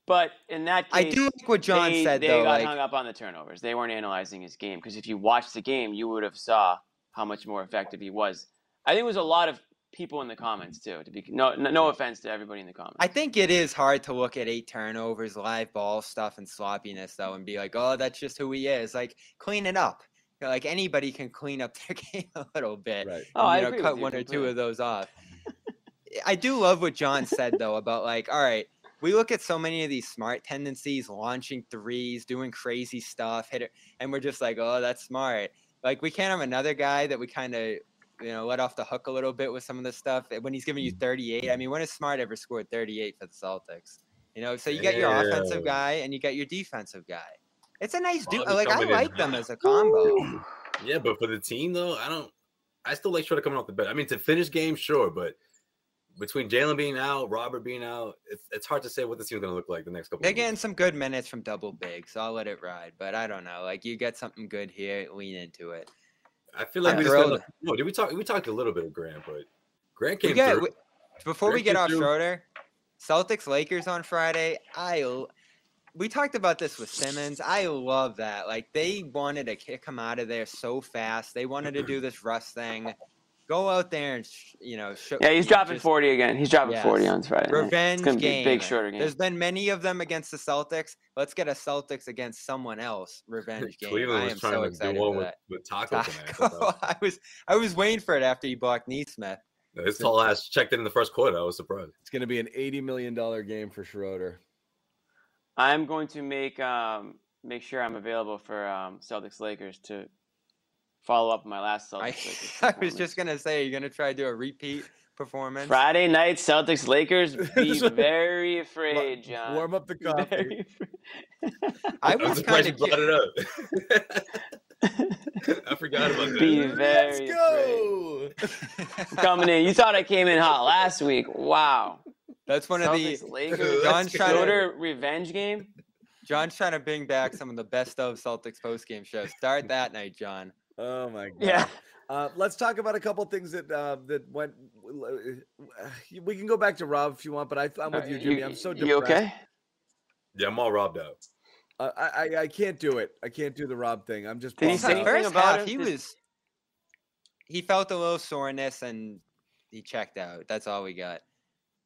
S2: But in that case, I
S3: do like what John
S2: they,
S3: said
S2: they
S3: though.
S2: got
S3: Like,
S2: hung up on the turnovers. They weren't analyzing his game because if you watched the game, you would have saw how much more effective he was. I think it was a lot of people in the comments too. To be no no, no offense to everybody in the comments.
S3: I think it is hard to look at eight turnovers, live ball stuff, and sloppiness though, and be like, "Oh, that's just who he is." Like, clean it up. You know, Like anybody can clean up their <laughs> game a little bit.
S1: Right.
S2: Oh, I
S3: and, you know,
S2: agree
S3: cut
S2: you
S3: one or two of those off. <laughs> I do love what John said though about like, all right, we look at so many of these smart tendencies, launching threes, doing crazy stuff, hit it, and we're just like, oh, that's smart. Like we can't have another guy that we kind of, you know, let off the hook a little bit with some of this stuff when he's giving you mm. 38. I mean, when has Smart ever scored 38 for the Celtics? You know, so you got your offensive guy and you got your defensive guy. It's a nice
S4: Well,
S3: dude. Like I like them as a combo.
S4: Yeah, but for the team though, I don't. I still like Schroeder coming off the bench. I mean, to finish games, sure, but between Jaylen being out, Robert being out, it's, it's hard to say what the team's gonna look like the next couple.
S3: They're
S4: of
S3: getting
S4: weeks.
S3: some good minutes from double big, so I'll let it ride. But I don't know. Like you get something good here, lean into it.
S4: I feel like
S3: I'm
S4: we just got
S3: thrilled.
S4: enough- no. Did we talk? We talked a little bit of Grant, but Grant came
S3: We get,
S4: through.
S3: we- before we get off
S4: through.
S3: Schroeder, Celtics Lakers on Friday. I l- we talked about this with Simmons. I love that. Like they wanted to kick him out of there so fast. They wanted to do <clears throat> this Russ thing. Go out there and sh- you know. Sh-
S2: yeah, he's dropping
S3: just-
S2: forty again. He's dropping forty on Friday. night.
S3: Revenge
S2: It's gonna be
S3: game.
S2: big shorter game.
S3: There's been many of them against the Celtics. Let's get a Celtics against someone else. Revenge <laughs> game.
S4: Cleveland
S3: I
S4: was
S3: am
S4: trying
S3: so
S4: to
S3: excited
S4: do one
S3: for
S4: with,
S3: that.
S4: with Tacko tonight. I
S3: Tacko.
S4: thought <laughs>
S3: I was I was waiting for it after he blocked Nesmith.
S4: that- His tall ass checked in in the first quarter. I was surprised.
S1: It's going to be an eighty million dollar game for Schroeder.
S2: I'm going to make um make sure I'm available for um Celtics Lakers to follow up my last Celtics
S3: I,
S2: Lakers. <laughs>
S3: I was just gonna say you're gonna try to do a repeat performance.
S2: Friday night Celtics Lakers. <laughs> Be very afraid, John.
S1: Warm up the coffee.
S2: Very. <laughs>
S3: I was
S4: surprised
S3: kind
S4: you
S3: of
S4: brought it up. I forgot about that.
S2: Be
S4: that.
S2: very
S1: Let's go.
S2: Coming in. You thought I came in hot last week. Wow.
S3: That's one of the
S2: Celtics <laughs> Lakers.
S3: John's trying to
S2: Schroeder revenge game.
S3: John's trying to bring back some of the best of Celtics post game shows. Start that <laughs> night, John.
S1: Oh my god.
S2: Yeah.
S1: Uh, let's talk about a couple things that uh, that went. We can go back to Rob if you want, but I, I'm with you, Jimmy. I'm so depressed.
S2: You okay?
S4: Yeah, I'm all robbed out.
S1: Uh, I, I I can't do it. I can't do the Rob thing. I'm just.
S2: Did he say anything
S3: first
S2: about
S3: half,
S2: him?
S3: he was he felt a little soreness and he checked out. That's all we got.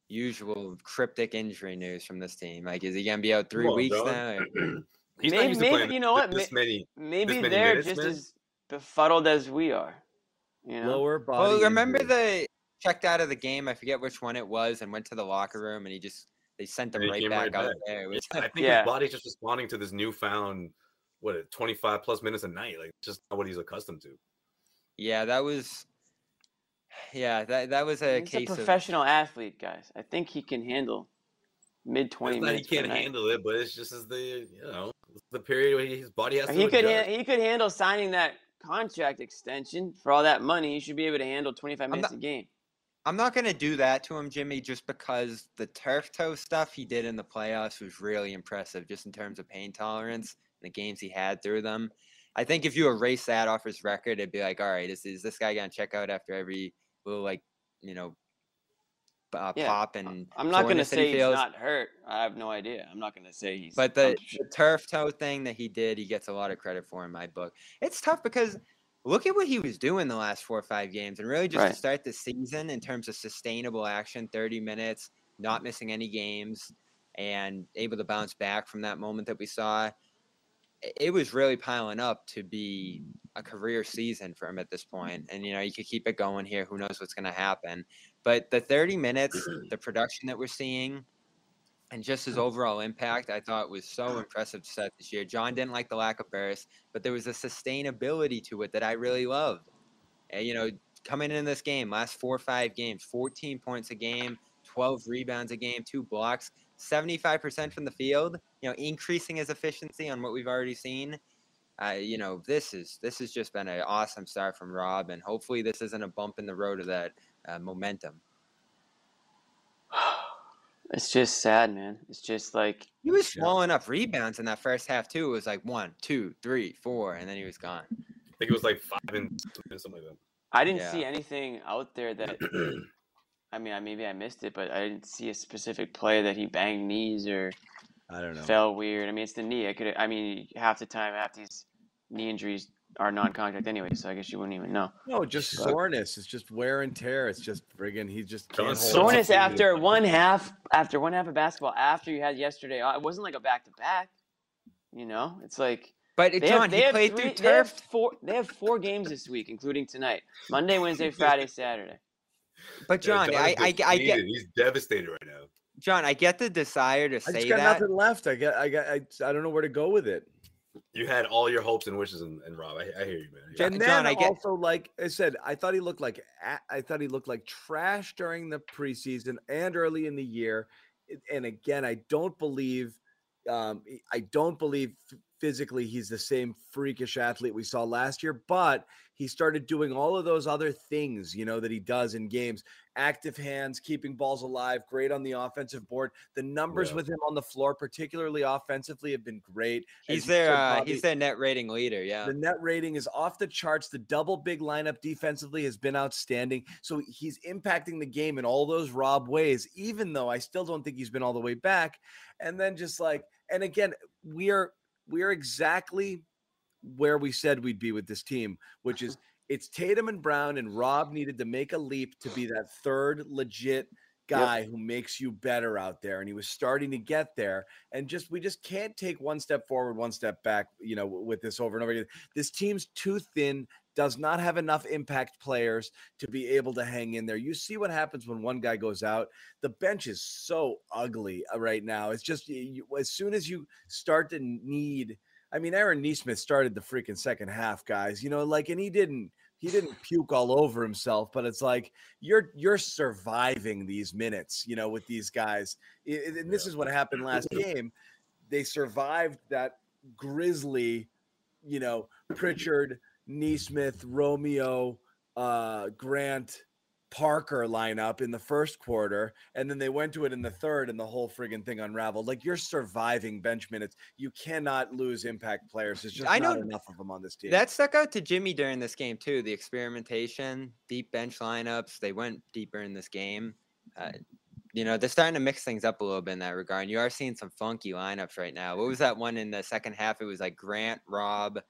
S3: Usual cryptic injury news from this team. Like, is he gonna be out three
S4: Come on,
S3: weeks
S4: John.
S3: now? or- <clears throat>
S4: He's
S2: Maybe-
S4: used
S2: maybe- you know what,
S4: This many.
S2: Maybe
S4: many
S2: they're
S4: minutes,
S2: just
S4: man?
S2: as befuddled as we are. You know?
S1: Lower body.
S3: Well, remember
S1: injury.
S3: the checked out of the game. I forget which one it was, and went to the locker room, and he just they sent him
S4: And
S3: right back
S4: right
S3: out
S4: back.
S3: there. It was
S4: I think
S2: Yeah.
S4: his body's just responding to this newfound, what, 25 plus minutes a night. Like, just not what he's accustomed to.
S3: yeah, that was yeah that that was a
S2: He's
S3: case
S2: a
S3: of
S2: professional athlete, guys. I think he can handle mid twenty
S4: It's not he can't handle it, but it's just as the, you know, the period where his body has to
S2: He could ha- he could handle signing that contract extension for all that money. He should be able to handle twenty five minutes
S3: not-
S2: a game.
S3: I'm not gonna do that to him, Jimmy, just because the turf toe stuff he did in the playoffs was really impressive, just in terms of pain tolerance, and the games he had through them. I think if you erase that off his record, it'd be like, all right, is, is this guy gonna check out after every little like, you know, uh,
S2: Yeah,
S3: pop and
S2: I'm not going to
S3: soreness that he
S2: say he's not hurt. I have no idea. I'm not going to say he's.
S3: But the, the turf toe thing that he did, he gets a lot of credit for in my book. It's tough because look at what he was doing the last four or five games, and really just
S2: Right.
S3: to start the season in terms of sustainable action, thirty minutes, not missing any games, and able to bounce back from that moment that we saw. It was really piling up to be mm-hmm. a career season for him at this mm-hmm. point, and you know you could keep it going here. Who knows what's going to happen? But the thirty minutes, mm-hmm. the production that we're seeing, and just his overall impact, I thought was so uh-huh. impressive to set this year. John didn't like the lack of burst, but there was a sustainability to it that I really loved. And, you know, coming in this game, last four or five games, 14 points a game, 12 rebounds a game, two blocks, 75% from the field, you know, increasing his efficiency on what we've already seen. Uh, you know, this is this has just been an awesome start from Rob, and hopefully this isn't a bump in the road of that uh, momentum. <sighs>
S2: it's just sad, man. It's just like
S3: He was swallowing up rebounds in that first half too. It was like one, two, three, four, and then he was gone.
S4: I think it was like five and something like that.
S2: I didn't
S3: Yeah.
S2: see anything out there that. <clears throat> I mean, I maybe I missed it, but I didn't see a specific play that he banged knees or
S1: I don't know.
S2: fell weird. I mean, it's the knee. I could. I mean, half the time, half these knee injuries are non-contact anyway, so I guess you wouldn't even know.
S1: No, just soreness. It's just wear and tear. It's just friggin' he just can't hold
S2: Soreness
S4: Soreness
S2: after one half, after one half of basketball, after you had yesterday, uh, it wasn't like a back-to-back. You know, it's like
S3: But
S2: they
S3: John,
S2: have, they
S3: he
S2: have
S3: played
S2: three,
S3: through
S2: they have four. They have four games this week, including tonight: Monday, Wednesday, <laughs> Friday, Saturday.
S3: But John,
S4: John
S3: I,
S4: is
S3: I, I get.
S4: He's devastated right now.
S3: John, I get the desire to
S1: I just got
S3: that.
S1: nothing left. I got I got I, I don't know where to go with it.
S4: You had all your hopes and wishes, and, and Rob, I, I hear you, man.
S3: John-
S1: and then
S3: John, I get-
S1: also, like I said, I thought he looked like I thought he looked like trash during the preseason and early in the year. And again, I don't believe, um, I don't believe f- physically he's the same freakish athlete we saw last year. But he started doing all of those other things, you know, that he does in games: active hands, keeping balls alive, great on the offensive board. The numbers
S4: Yeah.
S1: with him on the floor, particularly offensively, have been great.
S3: He's
S1: you
S3: their uh,
S1: Bobby,
S3: he's their net rating leader. Yeah.
S1: the net rating is off the charts. The double big lineup defensively has been outstanding. So he's impacting the game in all those Rob ways, even though I still don't think he's been all the way back. And then just like, and again, we are we are exactly where we said we'd be with this team, which is <laughs> it's Tatum and Brown, and Rob needed to make a leap to be that third legit guy who makes you better out there. And he was starting to get there. And just we just can't take one step forward, one step back, you know, with this over and over again. This team's too thin, does not have enough impact players to be able to hang in there. You see what happens when one guy goes out. The bench is so ugly uh, right now. It's just you, as soon as you start to need I mean, Aaron Nesmith started the freaking second half, guys. You know, like, and he didn't he didn't puke all over himself, but it's like you're you're surviving these minutes, you know, with these guys. I- I- And this is what happened last game. They survived that grisly, you know, Pritchard, Nesmith, Romeo, uh, Grant, Parker lineup in the first quarter, and then they went to it in the third, and the whole friggin' thing unraveled. Like you're surviving bench minutes. You cannot lose impact players. There's just
S3: I
S1: not
S3: know
S1: enough of them on this team.
S3: That stuck out to Jimmy during this game too. The experimentation, deep bench lineups. They went deeper in this game. Uh, you know, they're starting to mix things up a little bit in that regard. And you are seeing some funky lineups right now. What was that one in the second half? It was like Grant, Rob,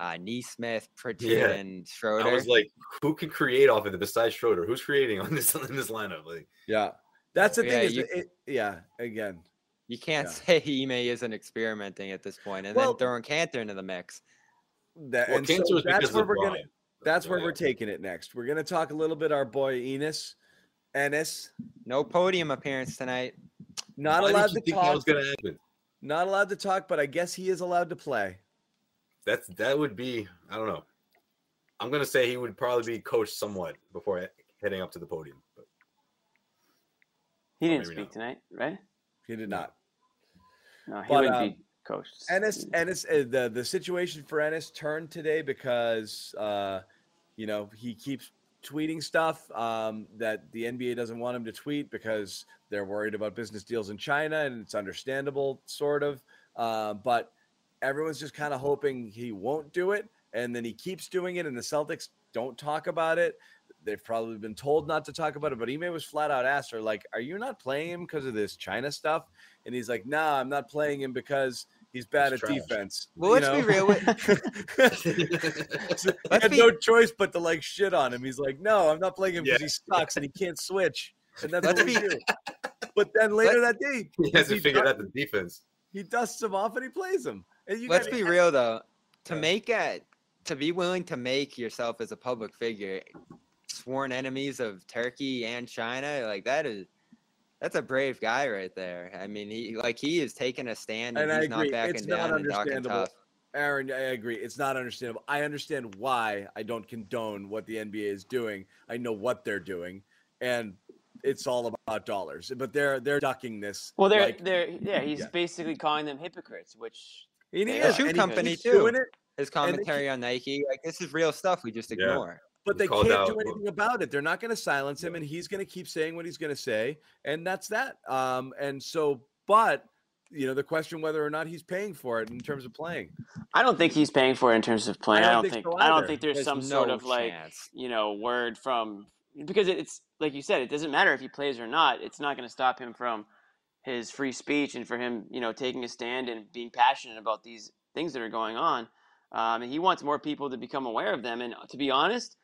S3: uh, Nesmith, Pritchard,
S4: Yeah.
S3: and Schroeder.
S4: I was like, who can create off of it besides Schroeder? Who's creating on this <laughs> in this lineup? Like,
S1: yeah, that's the
S3: Yeah,
S1: thing. Is
S3: you-
S1: it, it- yeah, again,
S3: you can't
S1: yeah.
S3: say <laughs> Ime isn't experimenting at this point, and
S1: Well-
S3: then throwing Kanter into the mix.
S1: that
S4: well,
S1: and so
S4: was
S1: that's
S4: because
S1: where we're gonna. That's
S4: So,
S1: where we're taking it next. We're gonna talk a little bit our boy Enes, Enes,
S3: No podium appearance tonight.
S1: not
S4: Why
S1: allowed to talk.
S4: was gonna happen?
S1: Not allowed to talk, but I guess he is allowed to play.
S4: That's that would be. I don't know. I'm gonna say he would probably be coached somewhat before heading up to the podium. But
S2: He didn't speak
S4: not.
S2: tonight, right?
S1: He did not.
S2: No, he
S1: But,
S2: wouldn't
S1: um,
S2: be coached.
S1: Enes, Enes, uh, the the situation for Enes turned today because uh, you know he keeps tweeting stuff um, that the NBA doesn't want him to tweet because they're worried about business deals in China, and it's understandable, sort of. Uh, but everyone's just kind of hoping he won't do it, and then he keeps doing it, and the Celtics don't talk about it. They've probably been told not to talk about it, but Ime was flat out asked her, like, "Are you not playing him because of this China stuff?" And he's like, "Nah, I'm not playing him because he's bad
S4: He's
S1: at
S4: trash."
S1: defense."
S3: Well, let's be real. <laughs>
S1: So he
S3: Let's
S1: had
S3: be-
S1: no choice but to like shit on him. He's like, "No, I'm not playing him because
S4: Yeah.
S1: he sucks and he can't switch." And that's
S3: Let's
S1: what we
S3: be-
S1: do. But then later that day,
S4: he hasn't
S1: he
S4: figured
S1: du-
S4: out the defense.
S1: he dusts him off and he plays him. And you
S3: Let's
S1: gotta-
S3: be real though. To
S1: Yeah.
S3: make it, to be willing to make yourself as a public figure sworn enemies of Turkey and China, like that is that's a brave guy right there. I mean, he like he is taking a stand and,
S1: And I
S3: he's not backing
S1: It's not
S3: down and talking tough.
S1: Aaron, I agree. It's not understandable. I understand why I don't condone what the NBA is doing. I know what they're doing, and it's all about dollars. But they're they're ducking this.
S2: well, they're
S1: like,
S2: they're yeah. He's
S1: yeah.
S2: basically calling them hypocrites, which
S1: and he
S2: the
S1: is,
S3: shoe
S1: and
S3: company,
S1: keeps
S3: too.
S1: doing it.
S3: His
S1: And they
S3: commentary on Nike, like this is real stuff. We just
S4: Yeah.
S3: ignore.
S1: But they can't
S4: out-
S1: do anything about it. They're not going to silence him, and he's going to keep saying what he's going to say, and that's that. Um, and so, but you know, the question whether or not he's paying for it in terms of playing.
S2: I don't think he's paying for it in terms of playing. I
S1: don't
S2: don't,
S1: think
S2: think,
S1: so
S2: I don't think there's,
S3: There's
S2: some
S3: no
S2: sort of like
S3: chance.
S2: you know word from because it's like you said, it doesn't matter if he plays or not. It's not going to stop him from his free speech and for him, you know, taking a stand and being passionate about these things that are going on. Um, and he wants more people to become aware of them. And to be honest,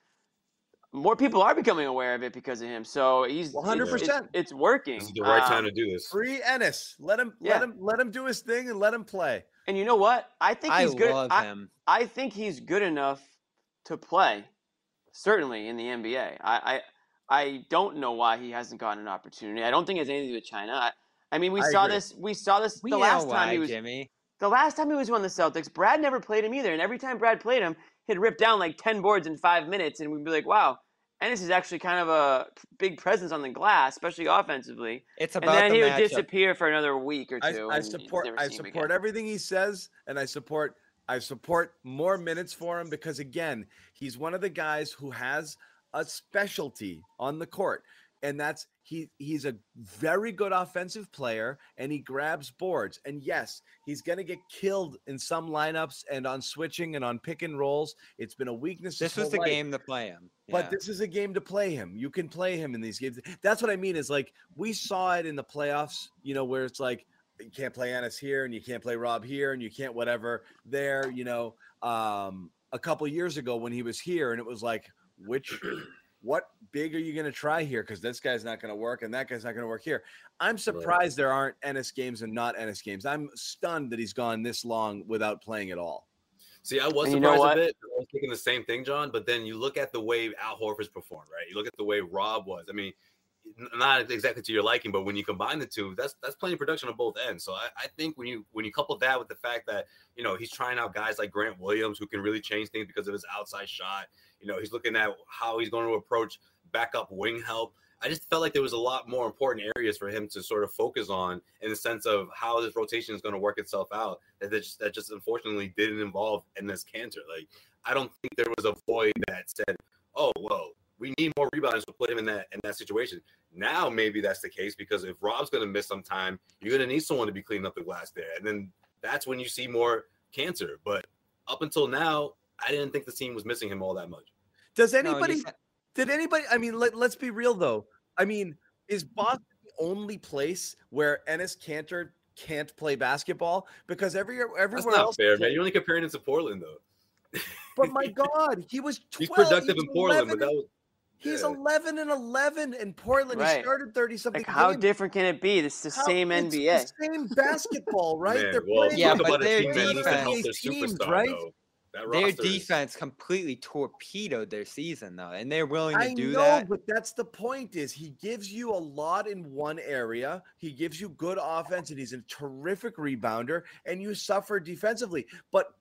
S2: more people are becoming aware of it because of him. So he's
S1: 100%.
S2: It's, it's working.
S4: This is the right
S2: Um,
S4: time to do this.
S1: Free Enes. Let him
S2: Yeah.
S1: let him let him do his thing and let him play.
S2: And you know what? I think
S3: I
S2: he's good.
S3: love
S2: I,
S3: him.
S2: I think he's good enough to play, certainly in the NBA. I, I I don't know why he hasn't gotten an opportunity. I don't think it has anything to do with China. I, I mean, we
S1: I
S2: saw
S1: agree.
S2: this. We saw this
S3: We
S2: the last time
S3: why,
S2: he was
S3: Jimmy.
S2: the last time he was on the Celtics. Brad never played him either, and every time Brad played him, he'd rip down like ten boards in five minutes, and we'd be like, "Wow." Enes is actually kind of a big presence on the glass, especially offensively.
S3: It's about And
S2: then
S3: the
S2: he would
S3: matchup.
S2: disappear for another week or
S1: I,
S2: two.
S1: I
S2: you'd
S1: support I support everything he says, and I support I support more minutes for him because again, he's one of the guys who has a specialty on the court, and that's he he's a very good offensive player and he grabs boards. And yes, he's gonna get killed in some lineups and on switching and on pick and rolls. It's been a weakness.
S3: This
S1: his
S3: was the
S1: life.
S3: game to play him.
S1: But this is a game to play him. You can play him in these games. That's what I mean. Is like we saw it in the playoffs. You know, where it's like you can't play Enes here, and you can't play Rob here, and you can't whatever there. You know, um, a couple years ago when he was here, and it was like, which, what big are you going to try here? Because this guy's not going to work, and that guy's not going to work here. I'm surprised there aren't Enes games and not Enes games. I'm stunned that he's gone this long without playing at all.
S4: See, I was
S2: And you know
S4: surprised
S2: what?
S4: a bit. I was thinking the same thing, John. But then you look at the way Al Horford's performed, right? You look at the way Rob was. I mean, not exactly to your liking, but when you combine the two, that's that's plenty of production on both ends. So I, I think when you when you couple that with the fact that you know he's trying out guys like Grant Williams who can really change things because of his outside shot. You know, he's looking at how he's going to approach backup wing help. I just felt like there was a lot more important areas for him to sort of focus on in the sense of how this rotation is going to work itself out. That just, that just unfortunately didn't involve Enes Kanter. Like I don't think there was a void that said, "Oh, well, we need more rebounders to put him in that in that situation." Now maybe that's the case because if Rob's going to miss some time, you're going to need someone to be cleaning up the glass there, and then that's when you see more Kanter. But up until now, I didn't think the team was missing him all that much.
S1: Does
S3: No,
S1: anybody?
S3: said-
S1: Did anybody? I mean, let, let's be real though. I mean, is Boston the only place where Enes Kanter can't play basketball? Because every
S4: That's
S1: everywhere
S4: not
S1: else,
S4: fair, man. You're only comparing it to Portland, though.
S1: But my <laughs> God, he was 12,
S4: He's productive
S1: he
S4: in Portland,
S1: 11
S4: but that was
S1: He's
S4: yeah.
S1: 11 and 11 in Portland. He started 30 something.
S2: Like, how
S1: games.
S2: different can it be? This is the
S1: How-
S2: same
S1: it's
S2: NBA.
S1: The same basketball, right?
S4: Man,
S1: They're
S4: well,
S1: playing
S3: Yeah,
S1: with
S3: but
S4: about a
S3: their
S4: team that needs to
S1: defense- teams, right?
S4: though. That
S3: Their
S4: roster is-
S3: defense completely torpedoed their season, though, and they're willing to
S1: I
S3: do
S1: know,
S3: that.
S1: but that's the point. Is he gives you a lot in one area. He gives you good offense, and he's a terrific rebounder, and you suffer defensively. But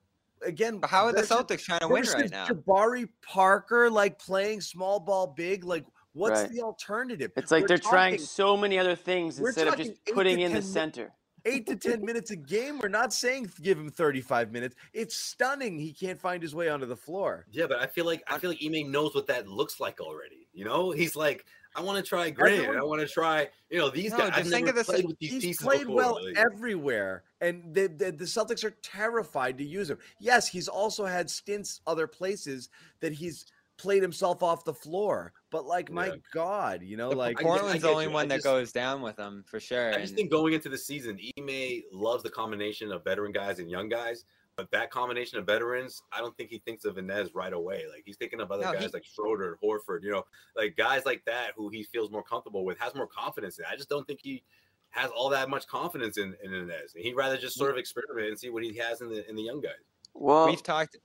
S1: again,
S3: But how are the Celtics trying to win right
S1: versus
S3: now?
S1: Jabari Parker, like playing small ball big. Like, what's
S2: Right.
S1: the alternative?
S2: It's like
S1: We're
S2: they're trying so many other things instead of just putting in the center.
S1: Eight to ten minutes a game. We're not saying give him thirty-five minutes. It's stunning. He can't find his way onto the floor.
S4: Yeah, but I feel like I feel like Ime knows what that looks like already. You know, he's like, I want to try Grant. I want to try, you know, these
S3: No,
S4: guys. I've
S3: think
S4: never
S3: of this-
S4: played with these
S1: He's played
S4: before.
S1: well
S4: like-
S1: everywhere, and the, the the Celtics are terrified to use him. Yes, he's also had stints other places that he's played himself off the floor. But like, my
S4: Yeah.
S1: God, you know,
S4: The-
S1: like
S3: Portland's the only
S4: you. I
S3: one that
S4: just-
S3: goes down with them for sure.
S4: I just
S3: and-
S4: think going into the season, Ime loves the combination of veteran guys and young guys. But that combination of veterans, I don't think he thinks of Enes right away. Like he's thinking of other
S3: No,
S4: guys
S3: he-
S4: like Schroeder, Horford, you know, like guys like that who he feels more comfortable with, has more confidence in. I just don't think he has all that much confidence in, in Enes. He'd rather just sort of experiment and see what he has in the in the young guys.
S2: Well,
S3: we've talked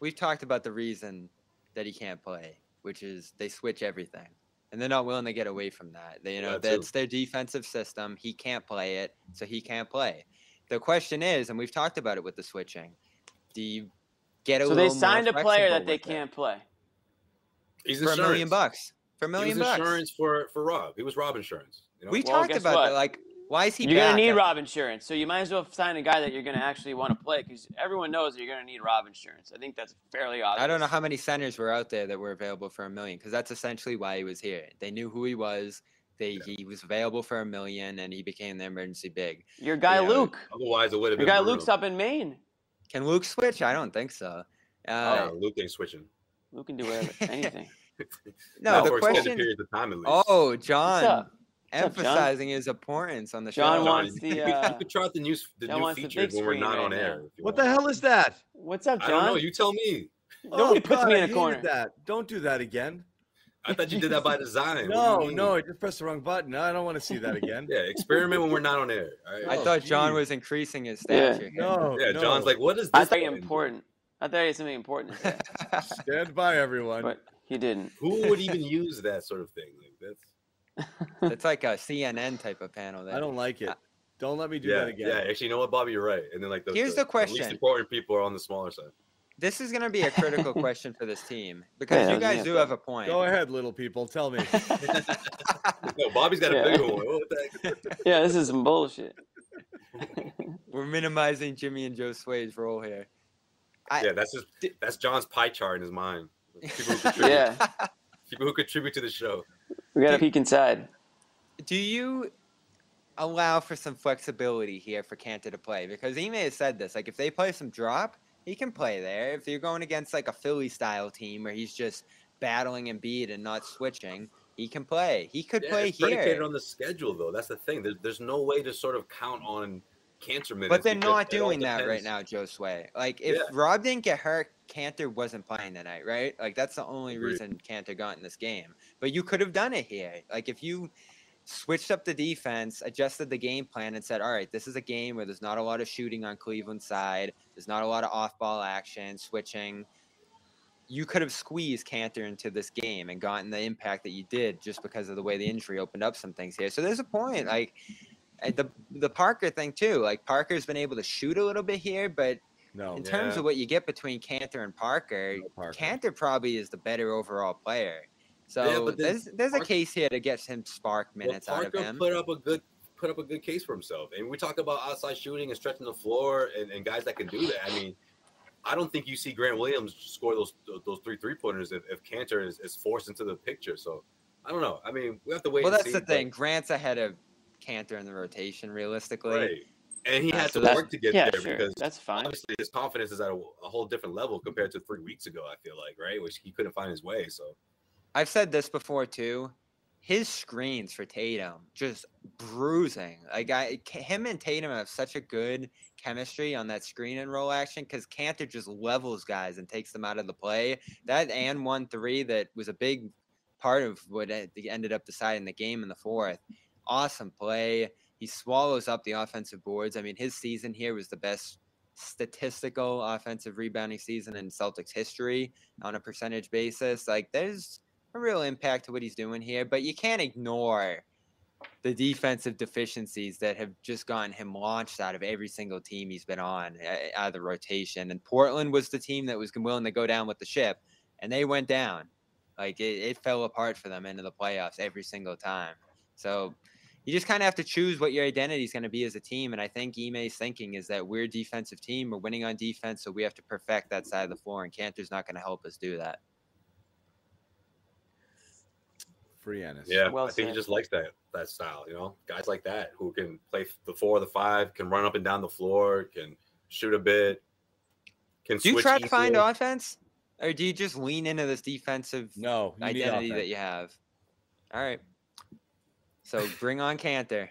S3: we've talked about the reason that he can't play, which is they switch everything. And they're not willing to get away from that. They, you know,
S4: That
S3: that's their defensive system. He can't play it, so he can't play. The question is, and we've talked about it with the switching, do you get a
S2: so they signed a player that they can't play.
S4: He's
S3: for a million bucks. For a
S4: He
S3: million
S4: was
S3: bucks.
S4: insurance for for Rob. He was Rob insurance. You know?
S3: We
S2: Well,
S3: talked about
S2: what?
S3: that. Like, why is he
S2: You're gonna need
S3: I-
S2: Rob insurance, so you might as well sign a guy that you're gonna actually want to play because everyone knows that you're gonna need Rob insurance. I think that's fairly obvious.
S3: I don't know how many centers were out there that were available for a million because that's essentially why he was here. They knew who he was. They he was available for a million, and he became the emergency big.
S2: Your guy
S4: Yeah,
S2: Luke.
S4: Otherwise, it would have been.
S2: Your guy
S4: Bruno.
S2: Luke's up in Maine.
S3: Can Luke switch? I don't think so. Uh,
S4: No, Luke ain't switching.
S2: Luke can do whatever, <laughs> anything. <laughs>
S3: no,
S4: Not
S3: the
S4: for extended
S3: question.
S4: periods of time at least.
S3: Oh,
S2: What's
S3: John,
S2: up? Up,
S3: emphasizing his importance on the show.
S2: John
S3: show.
S2: wants <laughs>
S4: you,
S2: the,
S4: could- you
S2: uh,
S4: could try out the new the
S2: John
S4: new
S2: wants the
S4: features
S2: big
S4: when we're not
S2: right
S4: on air.
S1: What
S4: want.
S1: the hell is that?
S2: What's up,
S4: I don't know.
S2: John?
S4: You tell me.
S2: Nobody puts me in a
S1: I hated
S2: corner.
S1: That. Don't do that again.
S4: I thought you did that by design. What
S1: No,
S4: you
S1: no, I just pressed the wrong button. I don't want to see that again. <laughs>
S4: Yeah, experiment when we're not on air. All right.
S3: I
S1: Oh,
S3: thought John was increasing his stature. here.
S1: No,
S4: yeah,
S1: no.
S4: John's like, what is this?
S2: I thought you
S4: button?
S2: important. I thought you had something important to say,
S1: stand by, everyone.
S2: but he didn't.
S4: Who would even use that sort of thing? Like that's
S3: It's like a <laughs> CNN type of panel. There.
S1: I don't like it. Don't let me do
S4: yeah,
S1: that again.
S4: yeah. Actually, you know what, Bobby, you're right. And then like the,
S3: Here's the
S4: least
S3: question.
S4: important people are on the smaller side.
S3: This is going to be a critical question for this team because
S2: Yeah,
S3: you guys
S2: yeah.
S3: do have a point.
S1: Go ahead, little people. Tell me. <laughs>
S4: No, Bobby's got a
S2: Yeah.
S4: bigger one. What the heck? <laughs>
S2: Yeah, this is some bullshit.
S3: We're minimizing Jimmy and Joe Swade's role here. I-
S4: Yeah, that's just that's John's pie chart in his mind. People who
S2: Yeah,
S4: people who contribute to the show.
S2: We got to peek inside.
S3: Do you allow for some flexibility here for Kanter to play? Because Ime has said this. Like, if they play some drop, he can play there. If you're going against like a Philly style team where he's just battling and beat and not switching, he can play. He could
S4: Yeah,
S3: play
S4: it's predicated
S3: here.
S4: on the schedule, though. That's the thing. There's, there's no way to sort of count on Kanter minutes.
S3: But they're not doing that right now, Joe Sway. Like, if
S4: Yeah.
S3: Rob didn't get hurt, Kanter wasn't playing tonight, right? Like, that's the only
S4: Agreed.
S3: reason Kanter got in this game. But you could have done it here. Like, if you switched up the defense, adjusted the game plan, and said, all right, this is a game where there's not a lot of shooting on Cleveland's side, there's not a lot of off ball action, switching. You could have squeezed Kanter into this game and gotten the impact that you did just because of the way the injury opened up some things here. So there's a point. Like, the the Parker thing too. Like Parker's been able to shoot a little bit here, but
S1: No.
S3: in terms
S4: Yeah.
S3: of what you get between Kanter and Parker,
S1: No Parker.
S3: Kanter probably is the better overall player. So
S4: but then
S3: there's there's a case here to get him spark
S4: Well,
S3: minutes out of
S4: Parker
S3: him.
S4: put up a good put up a good case for himself. And we talk about outside shooting and stretching the floor and, and guys that can do that. I mean, I don't think you see Grant Williams score those those three three pointers if, if Kanter is, is forced into the picture. So I don't know. I mean, we have to wait.
S3: well,
S4: and
S3: that's
S4: see,
S3: the
S4: but-
S3: thing. Grant's ahead of Kanter in the rotation, realistically.
S4: right? And he
S3: Uh,
S4: had
S3: so
S4: to work to get
S2: Yeah,
S4: there
S2: sure,
S4: because
S2: that's fine.
S4: obviously his confidence is at a, a whole different level compared to three weeks ago. I feel like right, which he couldn't find his way. So
S3: I've said this before too. His screens for Tatum just bruising. Like I, him and Tatum have such a good chemistry on that screen and roll action because Kanter just levels guys and takes them out of the play. That and one three that was a big part of what ended up deciding the game in the fourth. Awesome play. He swallows up the offensive boards. I mean, his season here was the best statistical offensive rebounding season in Celtics history on a percentage basis. Like there's a real impact to what he's doing here, but you can't ignore the defensive deficiencies that have just gotten him launched out of every single team he's been on out of the rotation. And Portland was the team that was willing to go down with the ship, and they went down. Like it, it fell apart for them into the playoffs every single time. So you just kind of have to choose what your identity is going to be as a team. And I think Ime's thinking is that we're a defensive team, we're winning on defense, so we have to perfect that side of the floor, and Kanter's not going to help us do that.
S1: Free Enes.
S4: yeah,
S2: Well
S4: I think he just likes that that style. You know, guys like that who can play the four or the five, can run up and down the floor, can shoot a bit. Can
S3: Do you
S4: switch
S3: try to find offense, or do you just lean into this defensive
S1: No.
S3: Identity that you have? All right. So bring on Kanter.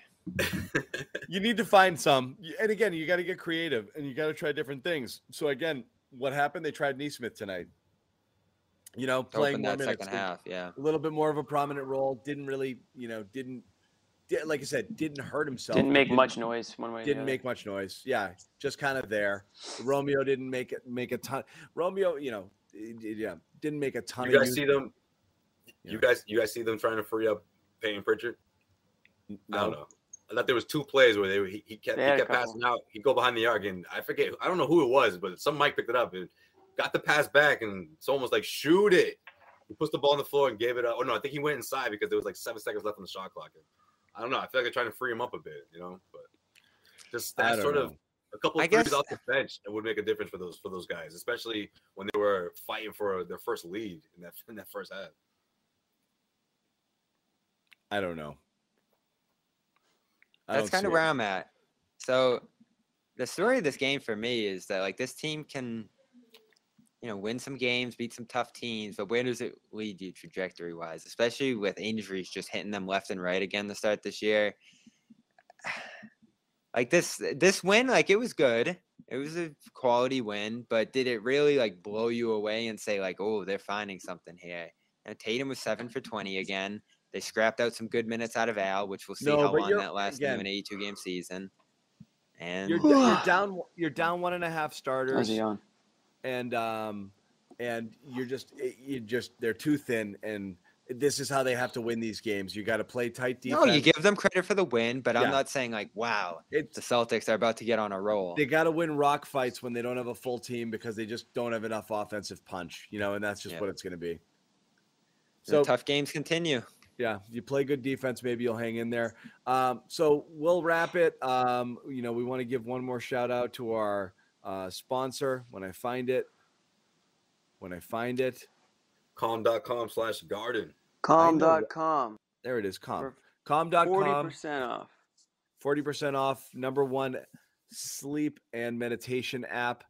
S3: <laughs>
S1: you need to find some. And again, you got to get creative and you got to try different things. So again, what happened? They tried Nesmith tonight. You know, playing
S3: open
S1: more
S3: that
S1: minutes,
S3: second half. Yeah.
S1: a little bit more of a prominent role. Didn't really, you know, didn't, di- like I said, didn't hurt himself.
S2: Didn't make
S1: Didn't-
S2: much noise one way.
S1: Didn't make much noise. Yeah, just kind of there. Romeo didn't make it make a ton. Romeo, you know, yeah, didn't make a ton.
S4: You guys
S1: use-
S4: see them?
S1: Yeah.
S4: You guys, you guys see them trying to free up Payton Pritchard? I don't know. I thought there was two plays where they were, he, he kept
S2: They
S4: he kept passing out. He'd go behind the arc and I forget. I don't know who it was, but some Mike picked it up and got the pass back and someone was like, "Shoot it!" He puts the ball on the floor and gave it up. Oh no, I think he went inside because there was like seven seconds left on the shot clock. And I don't know. I feel like they're trying to free him up a bit, you know. But just that
S1: don't
S4: sort of a couple
S3: I
S4: of threes
S3: guess-
S4: off the bench that would make a difference for those for those guys, especially when they were fighting for their first lead in that in that first half.
S1: I don't know. I
S3: That's kind
S1: see
S3: of
S1: it.
S3: where I'm at. So the story of this game for me is that like this team can you know, win some games, beat some tough teams, but where does it lead you trajectory wise, especially with injuries just hitting them left and right again to start this year? <sighs> Like this this win, like it was good. It was a quality win, but did it really like blow you away and say like, oh, they're finding something here? And Tatum was seven for twenty again. They scrapped out some good minutes out of Al, which we'll see
S1: No,
S3: how long that lasts
S1: again-
S3: in an 82 game season. And
S1: You're, you're <sighs> down. You're down one and a half starters,
S2: he on?
S1: And um, and you're just you just they're too thin, and this is how they have to win these games. You got to play tight defense.
S3: no, you give them credit for the win, but
S1: Yeah.
S3: I'm not saying like, wow,
S1: It's
S3: the Celtics are about to get on a roll.
S1: they got to win rock fights when they don't have a full team because they just don't have enough offensive punch, you know, and that's just
S3: Yeah.
S1: what it's going to be.
S3: So
S1: So
S3: tough games continue.
S1: yeah, you play good defense, maybe you'll hang in there. Um, so we'll wrap it. Um, you know, we want to give one more shout out to our uh, sponsor when I find it. When I find it,
S4: Calm.com slash garden.
S2: Calm.com.
S1: there it is.
S2: Calm.
S1: Calm.com.
S2: 40% off.
S1: 40% off number one sleep and meditation app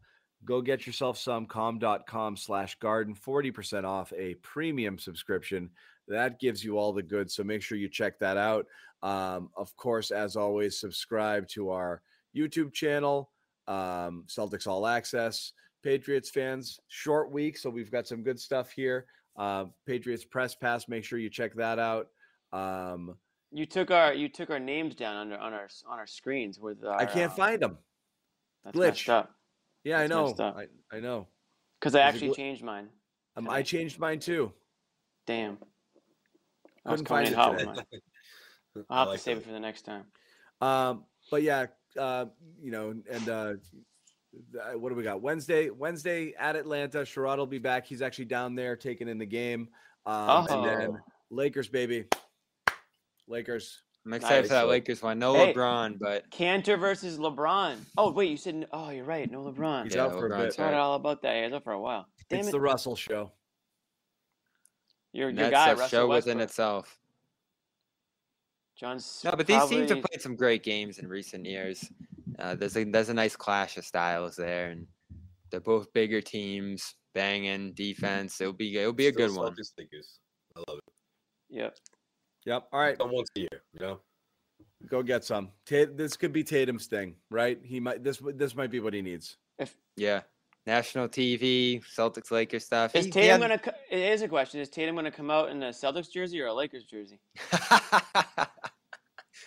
S1: go get yourself some calm.com slash garden 40% off a premium subscription that gives you all the goods so make sure you check that out um, of course as always subscribe to our youtube channel um, celtics all access patriots fans short week so we've got some good stuff here uh, patriots press pass make sure you check that out um,
S2: You took our you took our names down under on our on our screens with our,
S1: i can't
S2: uh,
S1: find them
S2: that's
S1: glitch.
S2: up
S1: Yeah, I know. I, I know.
S2: because I actually
S1: gl-
S2: changed mine.
S1: Um,
S2: today.
S1: I changed mine too.
S2: Damn. I was
S1: Couldn't
S2: coming
S1: find
S2: in
S1: it
S2: hot with mine. <laughs>
S4: I
S2: I'll have
S4: like
S2: to save
S4: that.
S2: it for the next time.
S1: Um, but yeah, uh, you know, and uh, what do we got? Wednesday, Wednesday at Atlanta. Sherrod will be back. He's actually down there taking in the game. Um, And then
S2: Oh.
S1: Lakers, baby. Lakers.
S3: I'm excited for that Lakers one. No
S2: Hey.
S3: LeBron, but
S2: Kanter versus LeBron. Oh wait, you said oh you're right, no LeBron.
S1: He's
S3: Yeah,
S1: out for a bit.
S2: Forgot
S3: right.
S2: all about that. Yeah, he's out for a while. Damn
S1: it's
S2: it,
S1: the Russell show.
S2: your your guy
S3: a
S2: Russell
S3: show within
S2: Westbrook.
S3: itself.
S2: John's
S3: No, but these teams have
S2: probably-
S3: played some great games in recent years. Uh, there's a there's a nice clash of styles there, and they're both bigger teams, banging defense. It'll be it'll be a
S4: Still
S3: good one.
S4: Lakers. I love it.
S2: Yep.
S1: Yep. All right,
S4: Done once a year, you know.
S1: go get some. Ta- this could be Tatum's thing, right? He might. This this might be what he needs.
S2: If
S3: Yeah, national TV, Celtics Lakers stuff.
S2: is
S3: He- he
S2: Tatum
S3: had-
S2: gonna? It is a question. Is Tatum gonna come out in a Celtics jersey or a Lakers jersey? <laughs>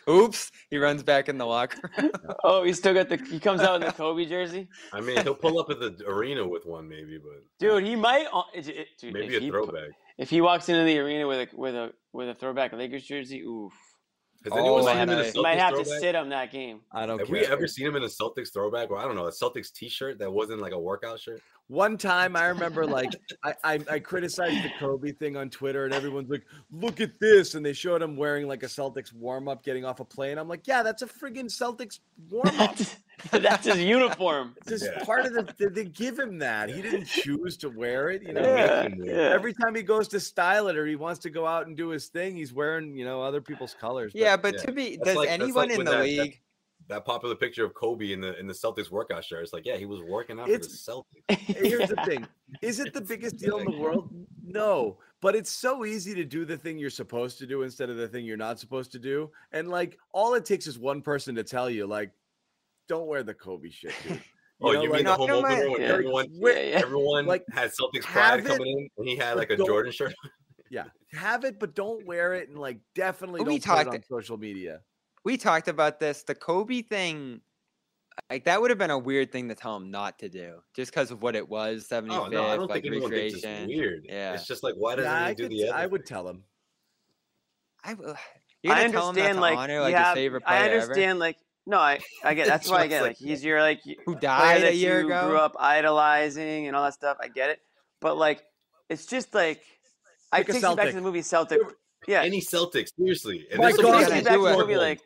S3: Oops, he runs back in the locker. room. <laughs>
S2: Oh, he still got the. He comes out in the Kobe jersey.
S4: I mean, he'll pull up at the arena with one, maybe, but <laughs>
S2: Dude, he might. uh, it- it- dude,
S4: maybe
S2: if
S4: a
S2: he,
S4: throwback.
S2: If he walks into the arena with a with a with a throwback Lakers jersey, oof,
S4: Has
S3: Oh,
S4: anyone seen him in a
S3: have-
S2: you might
S4: Celtics
S2: have to sit him that game.
S1: I don't
S4: Have
S1: care.
S4: we ever seen him in a Celtics throwback, or I don't know, a Celtics T-shirt that wasn't like a workout shirt?
S1: One time I remember like I, I I criticized the Kobe thing on Twitter and everyone's like, look at this. And they showed him wearing like a Celtics warm-up getting off a plane. I'm like, yeah, that's a friggin' Celtics warm-up.
S2: That's, <laughs> <laughs> that's his uniform.
S1: It's just
S4: Yeah.
S1: part of the they- they give him that. He didn't choose to wear it. You know,
S2: Yeah, yeah.
S1: every time he goes to style it or he wants to go out and do his thing, he's wearing, you know, other people's colors. But
S3: yeah, but
S4: yeah.
S3: to be,
S4: That's
S3: does
S4: like-
S3: anyone
S4: like
S3: in the
S4: that- that-
S3: league?
S4: That popular picture of Kobe in the in the Celtics workout shirt. It's like, yeah, he was working out for the Celtics. <laughs>
S1: here's the thing is it the biggest deal in the world no but it's so easy to do the thing you're supposed to do instead of the thing you're not supposed to do and like all it takes is one person to tell you like don't wear the kobe shit dude <laughs>
S4: Oh,
S1: know,
S4: you
S1: like,
S4: mean the
S3: No,
S4: home opener when
S2: Yeah.
S4: everyone
S2: yeah, yeah.
S4: everyone
S1: Like,
S4: had Celtics pride
S1: it,
S4: coming in, and he had like a Jordan shirt. <laughs>
S1: yeah have it but don't wear it and like definitely
S3: We
S1: don't put it on social media
S3: We talked about this. The Kobe thing, like that would have been a weird thing to tell him not to do, just because of what it was. 75th,
S4: Oh no, I don't
S3: like
S4: think anyone thinks it's weird.
S3: Yeah.
S4: It's just like why doesn't
S1: yeah
S4: he
S1: I,
S4: do
S1: could,
S4: the other?
S1: I would tell him
S3: I, w- <sighs> you're
S2: I
S3: gonna tell him not
S2: understand,
S3: to
S2: like,
S3: honor like
S2: yeah,
S3: his favorite player
S2: I
S3: ever?
S2: understand, like, no, I, I get that's <laughs> why I get
S4: like
S2: like he's your like
S3: Who
S2: player
S3: died a
S2: that
S3: year
S2: you
S3: ago?
S2: grew up idolizing and all that stuff. I get it, but like, it's just like I
S1: Pick a
S2: take you back to the movie Celtic. Yeah,
S4: Any Celtics, seriously. And
S1: My
S4: this
S1: God.
S4: will be
S2: takes
S3: gonna
S2: me
S4: his
S2: back to the
S3: it.
S2: movie like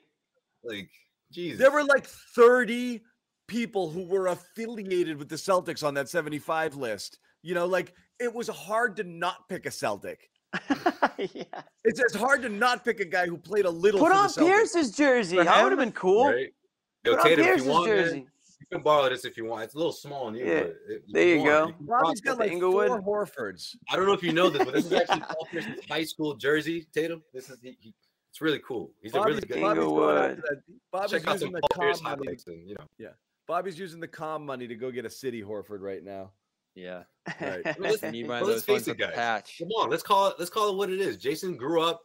S4: like Jesus.
S1: there were like 30 people who were affiliated with the celtics on that 75 list you know like it was hard to not pick a celtic <laughs>
S2: yeah.
S1: It's it's hard to not pick a guy who played a little.
S2: Put
S1: for
S2: on. Pierce's jersey.
S3: For
S2: That would have been cool.
S4: right? Yo,
S2: Put on
S4: Tatum, if
S2: Pierce's
S4: you want, man,
S2: jersey.
S4: You can borrow this if you want. It's a little small on you.
S2: Yeah,
S4: but if
S2: there you
S4: want,
S2: go.
S4: can
S1: Bobby's
S4: rock
S1: got like
S2: Inglewood.
S1: four Horfords.
S4: I don't know if you know this, but this is actually <laughs> Paul Pierce's high school jersey, Tatum. This is he, he, it's really cool. He's a really good.
S1: Bobby's
S2: Inglewood.
S1: after. Bobby's
S4: Check out
S1: using
S4: some
S1: the
S4: Paul Pierce
S1: money.
S4: highlights, and you know. Yeah.
S1: Bobby's using the calm money to go get a city Horford right now.
S3: Yeah.
S1: Right.
S4: Well, let's-
S3: I need one
S4: well, let's face it,
S3: the
S4: guys.
S3: patch.
S4: Come on, let's call it. Let's call it what it is. Jayson grew up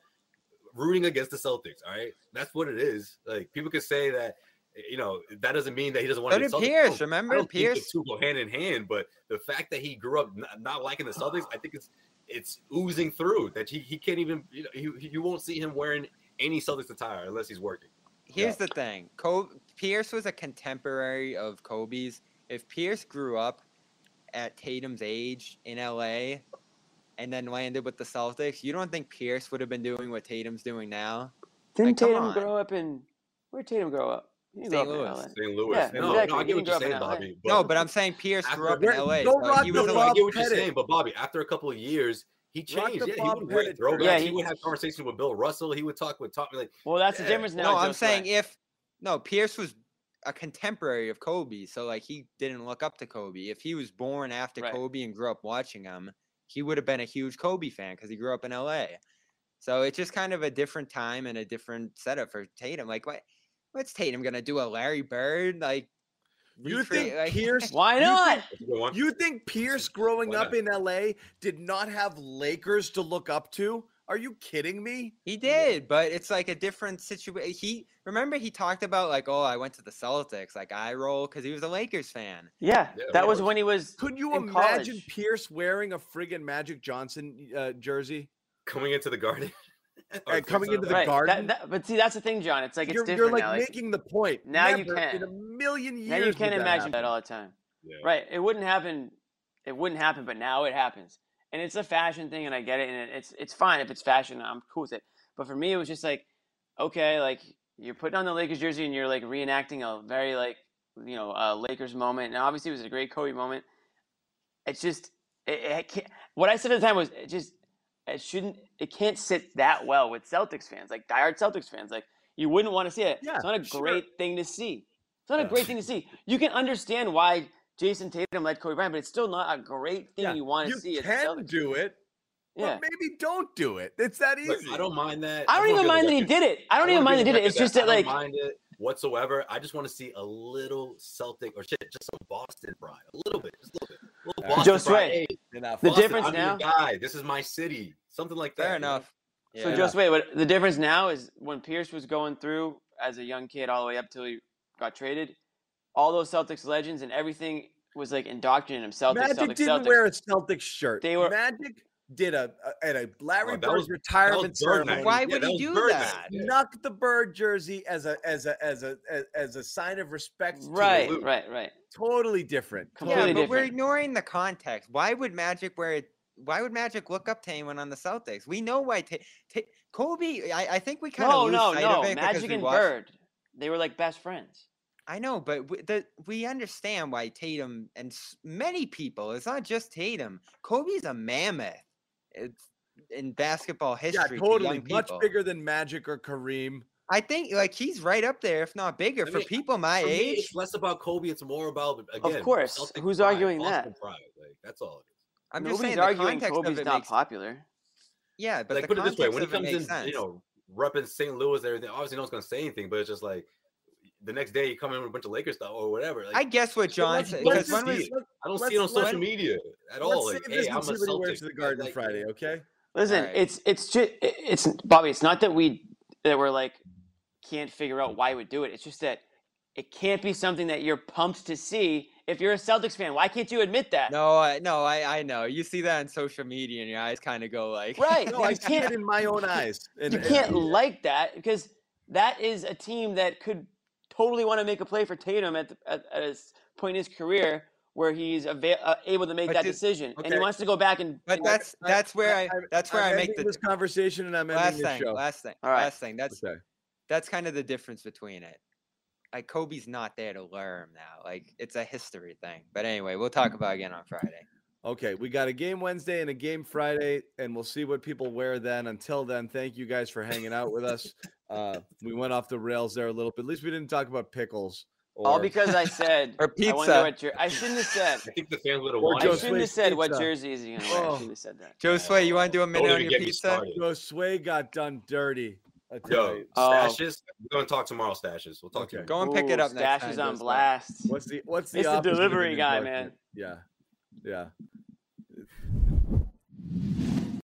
S4: rooting against the Celtics. All right, that's what it is. Like people could say that. Eh, you know that doesn't mean that he doesn't want
S3: So
S4: to.
S3: did
S4: be a Celtics.
S3: Pierce.
S4: I don't- I
S3: Remember
S4: don't think the
S3: Pierce?
S4: two go hand in hand, but the fact that he grew up not, not liking the Celtics, I think it's it's oozing through that he, he can't even you know he, you won't see him wearing any Celtics attire unless he's working.
S3: Here's the thing. Kobe, Pierce was a contemporary of Kobe's. If Pierce grew up at Tatum's age in LA and then landed with the Celtics, you don't think Pierce would have been doing what Tatum's doing now?
S2: Didn't
S3: Like,
S2: Tatum
S3: on.
S2: grow up in where did Tatum grow up? He didn't
S3: St.
S2: in
S3: Louis.
S4: St. Louis.
S2: Yeah,
S4: no,
S2: exactly.
S4: no, I
S2: He
S4: get what you're saying,
S2: up in LA.
S3: No, but I'm saying Pierce grew up in LA.
S1: Don't
S3: so,
S1: rock
S3: he
S1: the
S3: was a,
S4: No, no, I
S1: Bob
S4: get what you're
S1: Pettit.
S4: saying, but Bobby, after a couple of years, he changed. Yeah, he would wear throwbacks.
S2: Yeah,
S4: he,
S2: he-
S4: would have conversations with Bill Russell. He would talk with Tommy. Like,
S2: Well, that's the difference now.
S3: no, I'm saying
S2: Sweat.
S3: if no, Pierce was a contemporary of Kobe, so like he didn't look up to Kobe. If he was born after
S2: Right.
S3: Kobe and grew up watching him, he would have been a huge Kobe fan because he grew up in LA. So it's just kind of a different time and a different setup for Tatum. Like what what's Tatum gonna do? A Larry Bird? Like
S1: You
S3: recreate-
S1: think
S3: like-
S1: Pierce? <laughs>
S2: Why not?
S4: that's a.
S1: You think Pierce growing up in LA did not have Lakers to look up to? Are you kidding me?
S3: He did, but it's like a different situation. He remember he talked about like, oh, I went to the Celtics, like I roll because he was a Lakers fan.
S2: Yeah,
S4: Yeah,
S2: that was
S4: course.
S2: when he was.
S1: Could you
S2: in
S1: imagine
S2: college.
S1: Pierce wearing a friggin' Magic Johnson uh, jersey?
S4: coming into the garden. <laughs> Or
S1: Uh, coming into the
S2: right.
S1: garden?
S2: That, that, but see, that's the thing, John. It's like it's
S1: you're,
S2: different
S1: you're like
S2: now. Like,
S1: making the point.
S2: now you
S1: Never
S2: can.
S1: In a million years.
S2: now you
S1: would
S2: can't imagine
S1: happen.
S2: that all the time.
S4: Yeah.
S2: Right. It wouldn't happen. It wouldn't happen, but now it happens. And it's a fashion thing, and I get it. And it's it's fine if it's fashion. I'm cool with it. But for me, it was just like, okay, like you're putting on the Lakers jersey and you're like reenacting a very like you know uh, Lakers moment. And obviously, it was a great Kobe moment. It's just it, it can't, what I said at the time was it just it shouldn't it can't sit that well with Celtics fans, like diehard Celtics fans. Like you wouldn't want to see it.
S1: Yeah,
S2: it's not a
S1: sure.
S2: great thing to see. It's not
S1: Yeah.
S2: a great thing to see. You can understand why Jayson Tatum led Kobe Bryant, but it's still not a great thing
S1: Yeah,
S2: you want to see. as a
S1: can
S2: Celtics
S1: do it,
S2: Yeah.
S1: but maybe don't do it. It's that easy.
S4: Look, I don't mind that.
S2: I don't
S4: just
S2: even mind that he did it. I don't even mind that he did it. It's
S4: record
S2: just that
S4: I
S2: like
S4: don't mind it whatsoever. I just want to see a little Celtic or shit, just some Boston pride, a little bit, just a little bit. A little
S1: All right.
S4: Boston
S2: Joe
S4: pride.
S2: Sway.
S4: Hey,
S1: Enough.
S2: The
S4: Boston,
S2: difference
S4: I'm your
S2: now-
S4: guy. This is my city. Something like that.
S3: Fair
S4: you know?
S3: enough.
S2: so
S3: Yeah.
S2: just wait, but the difference now is when Pierce was going through as a young kid all the way up till he got traded, all those Celtics legends and everything was like indoctrinating him. Celtics,
S1: Magic
S2: Celtics,
S1: didn't
S2: Celtics.
S1: wear a Celtics shirt.
S2: They were-
S1: Magic did a, a at a Larry
S4: Oh, that
S1: Bird
S4: was-
S1: retirement
S4: was Birdman.
S1: ceremony.
S3: Why would
S4: that
S3: he do
S4: Birdman.
S3: that?
S4: Yeah.
S1: Snuck the bird jersey as a as a as a as, as a sign of respect.
S2: Right,
S1: Luke.
S2: right, right.
S1: Totally different.
S2: Completely
S3: yeah, but we're ignoring the context. Why would Magic wear it? Why would Magic look up to anyone on the Celtics? We know why. Ta- Ta- Kobe, I, I think we kind of
S2: No,
S3: lose
S2: no,
S3: sight
S2: no.
S3: of it because
S2: Magic and
S3: watched-
S2: Bird, they were like best friends.
S3: I know, but we, the, we understand why Tatum and many people. It's not just Tatum. Kobe's a mammoth. It's in basketball
S1: Yeah,
S3: history. to
S1: totally.
S3: young
S1: Much bigger than Magic or Kareem.
S3: I think like he's right up there, if not bigger,
S4: I
S3: for people my
S4: For me,
S3: age.
S4: it's less about Kobe. It's more about again.
S2: course.
S4: Celtic
S2: Who's
S4: pride,
S2: arguing
S4: Boston
S2: that?
S4: Pride. Like that's all it is.
S3: I'm just
S2: Nobody's
S3: saying the
S2: arguing
S3: context
S2: Kobe's
S3: of it
S2: not
S3: makes
S2: popular.
S3: yeah, but
S4: like
S3: the
S4: put it this way:
S3: context
S4: when he
S3: it
S4: comes
S3: makes
S4: in,
S3: sense.
S4: you know, repping St. Louis, and everything. Obviously, no one's gonna say anything, but it's just like the next day you come in with a bunch of Lakers stuff or whatever. Like,
S3: I guess what John
S4: let's-
S3: said because when
S4: see. I don't
S1: let's-
S4: see it on social
S1: let's-
S4: media at all. Like, hey, I'm a
S1: and see what he wears
S4: Celtic.
S1: to the Garden
S4: like,
S1: Friday. Okay.
S2: Listen,
S3: Alright.
S2: it's it's just it's Bobby. It's not that we that we're like can't figure out why we'd do it. It's just that it can't be something that you're pumped to see if you're a Celtics fan. Why can't you admit that?
S3: no, I, no, I, I know. You see that on social media, and your eyes kind of go like,
S2: Right.
S1: No, <laughs> I
S2: you
S1: see it
S2: can't
S1: in my own eyes. And,
S2: you <laughs> can't like that because that is a team that could totally want to make a play for Tatum at the, at, at his point in his career where he's ava- uh, able to make
S3: But
S2: that
S3: did-
S2: decision and he wants to go back and.
S3: But
S2: and-
S3: that's
S1: I-
S3: that's where I,
S1: I-
S3: that's where
S1: I'm
S3: I make the
S1: this conversation and I'm ending
S3: last thing.
S1: show.
S3: Last thing.
S2: All right.
S3: Last thing. That's
S1: Okay.
S3: that's kind of the difference between it. Like Kobe's not there to learn now. Like it's a history thing. But anyway, we'll talk about it again on Friday.
S1: Okay, we got a game Wednesday and a game Friday, and we'll see what people wear then. Until then, thank you guys for hanging out with us. Uh, we went off the rails there a little bit. At least we didn't talk about pickles
S2: All because I said <laughs>
S3: Or
S2: I
S3: pizza.
S2: what jer- I shouldn't have said.
S4: I think the fans would have won.
S2: I shouldn't have
S1: Sway's
S2: said what jersey is he gonna wear. I
S1: Oh.
S2: shouldn't have said that.
S3: Joe Sway, you want to do a minute on your
S4: get
S3: pizza?
S4: started.
S1: Josue got done dirty. I tell
S4: Yo,
S1: you.
S2: Oh.
S4: stashes. We're gonna talk tomorrow. Stashes. We'll talk
S1: Okay.
S4: to you.
S3: Go and pick it
S2: Ooh,
S3: up next time,
S2: on
S3: Joe Sway.
S2: blast.
S1: What's the what's the
S2: It's the delivery guy,
S1: endorsement?
S2: man.
S1: Yeah, yeah.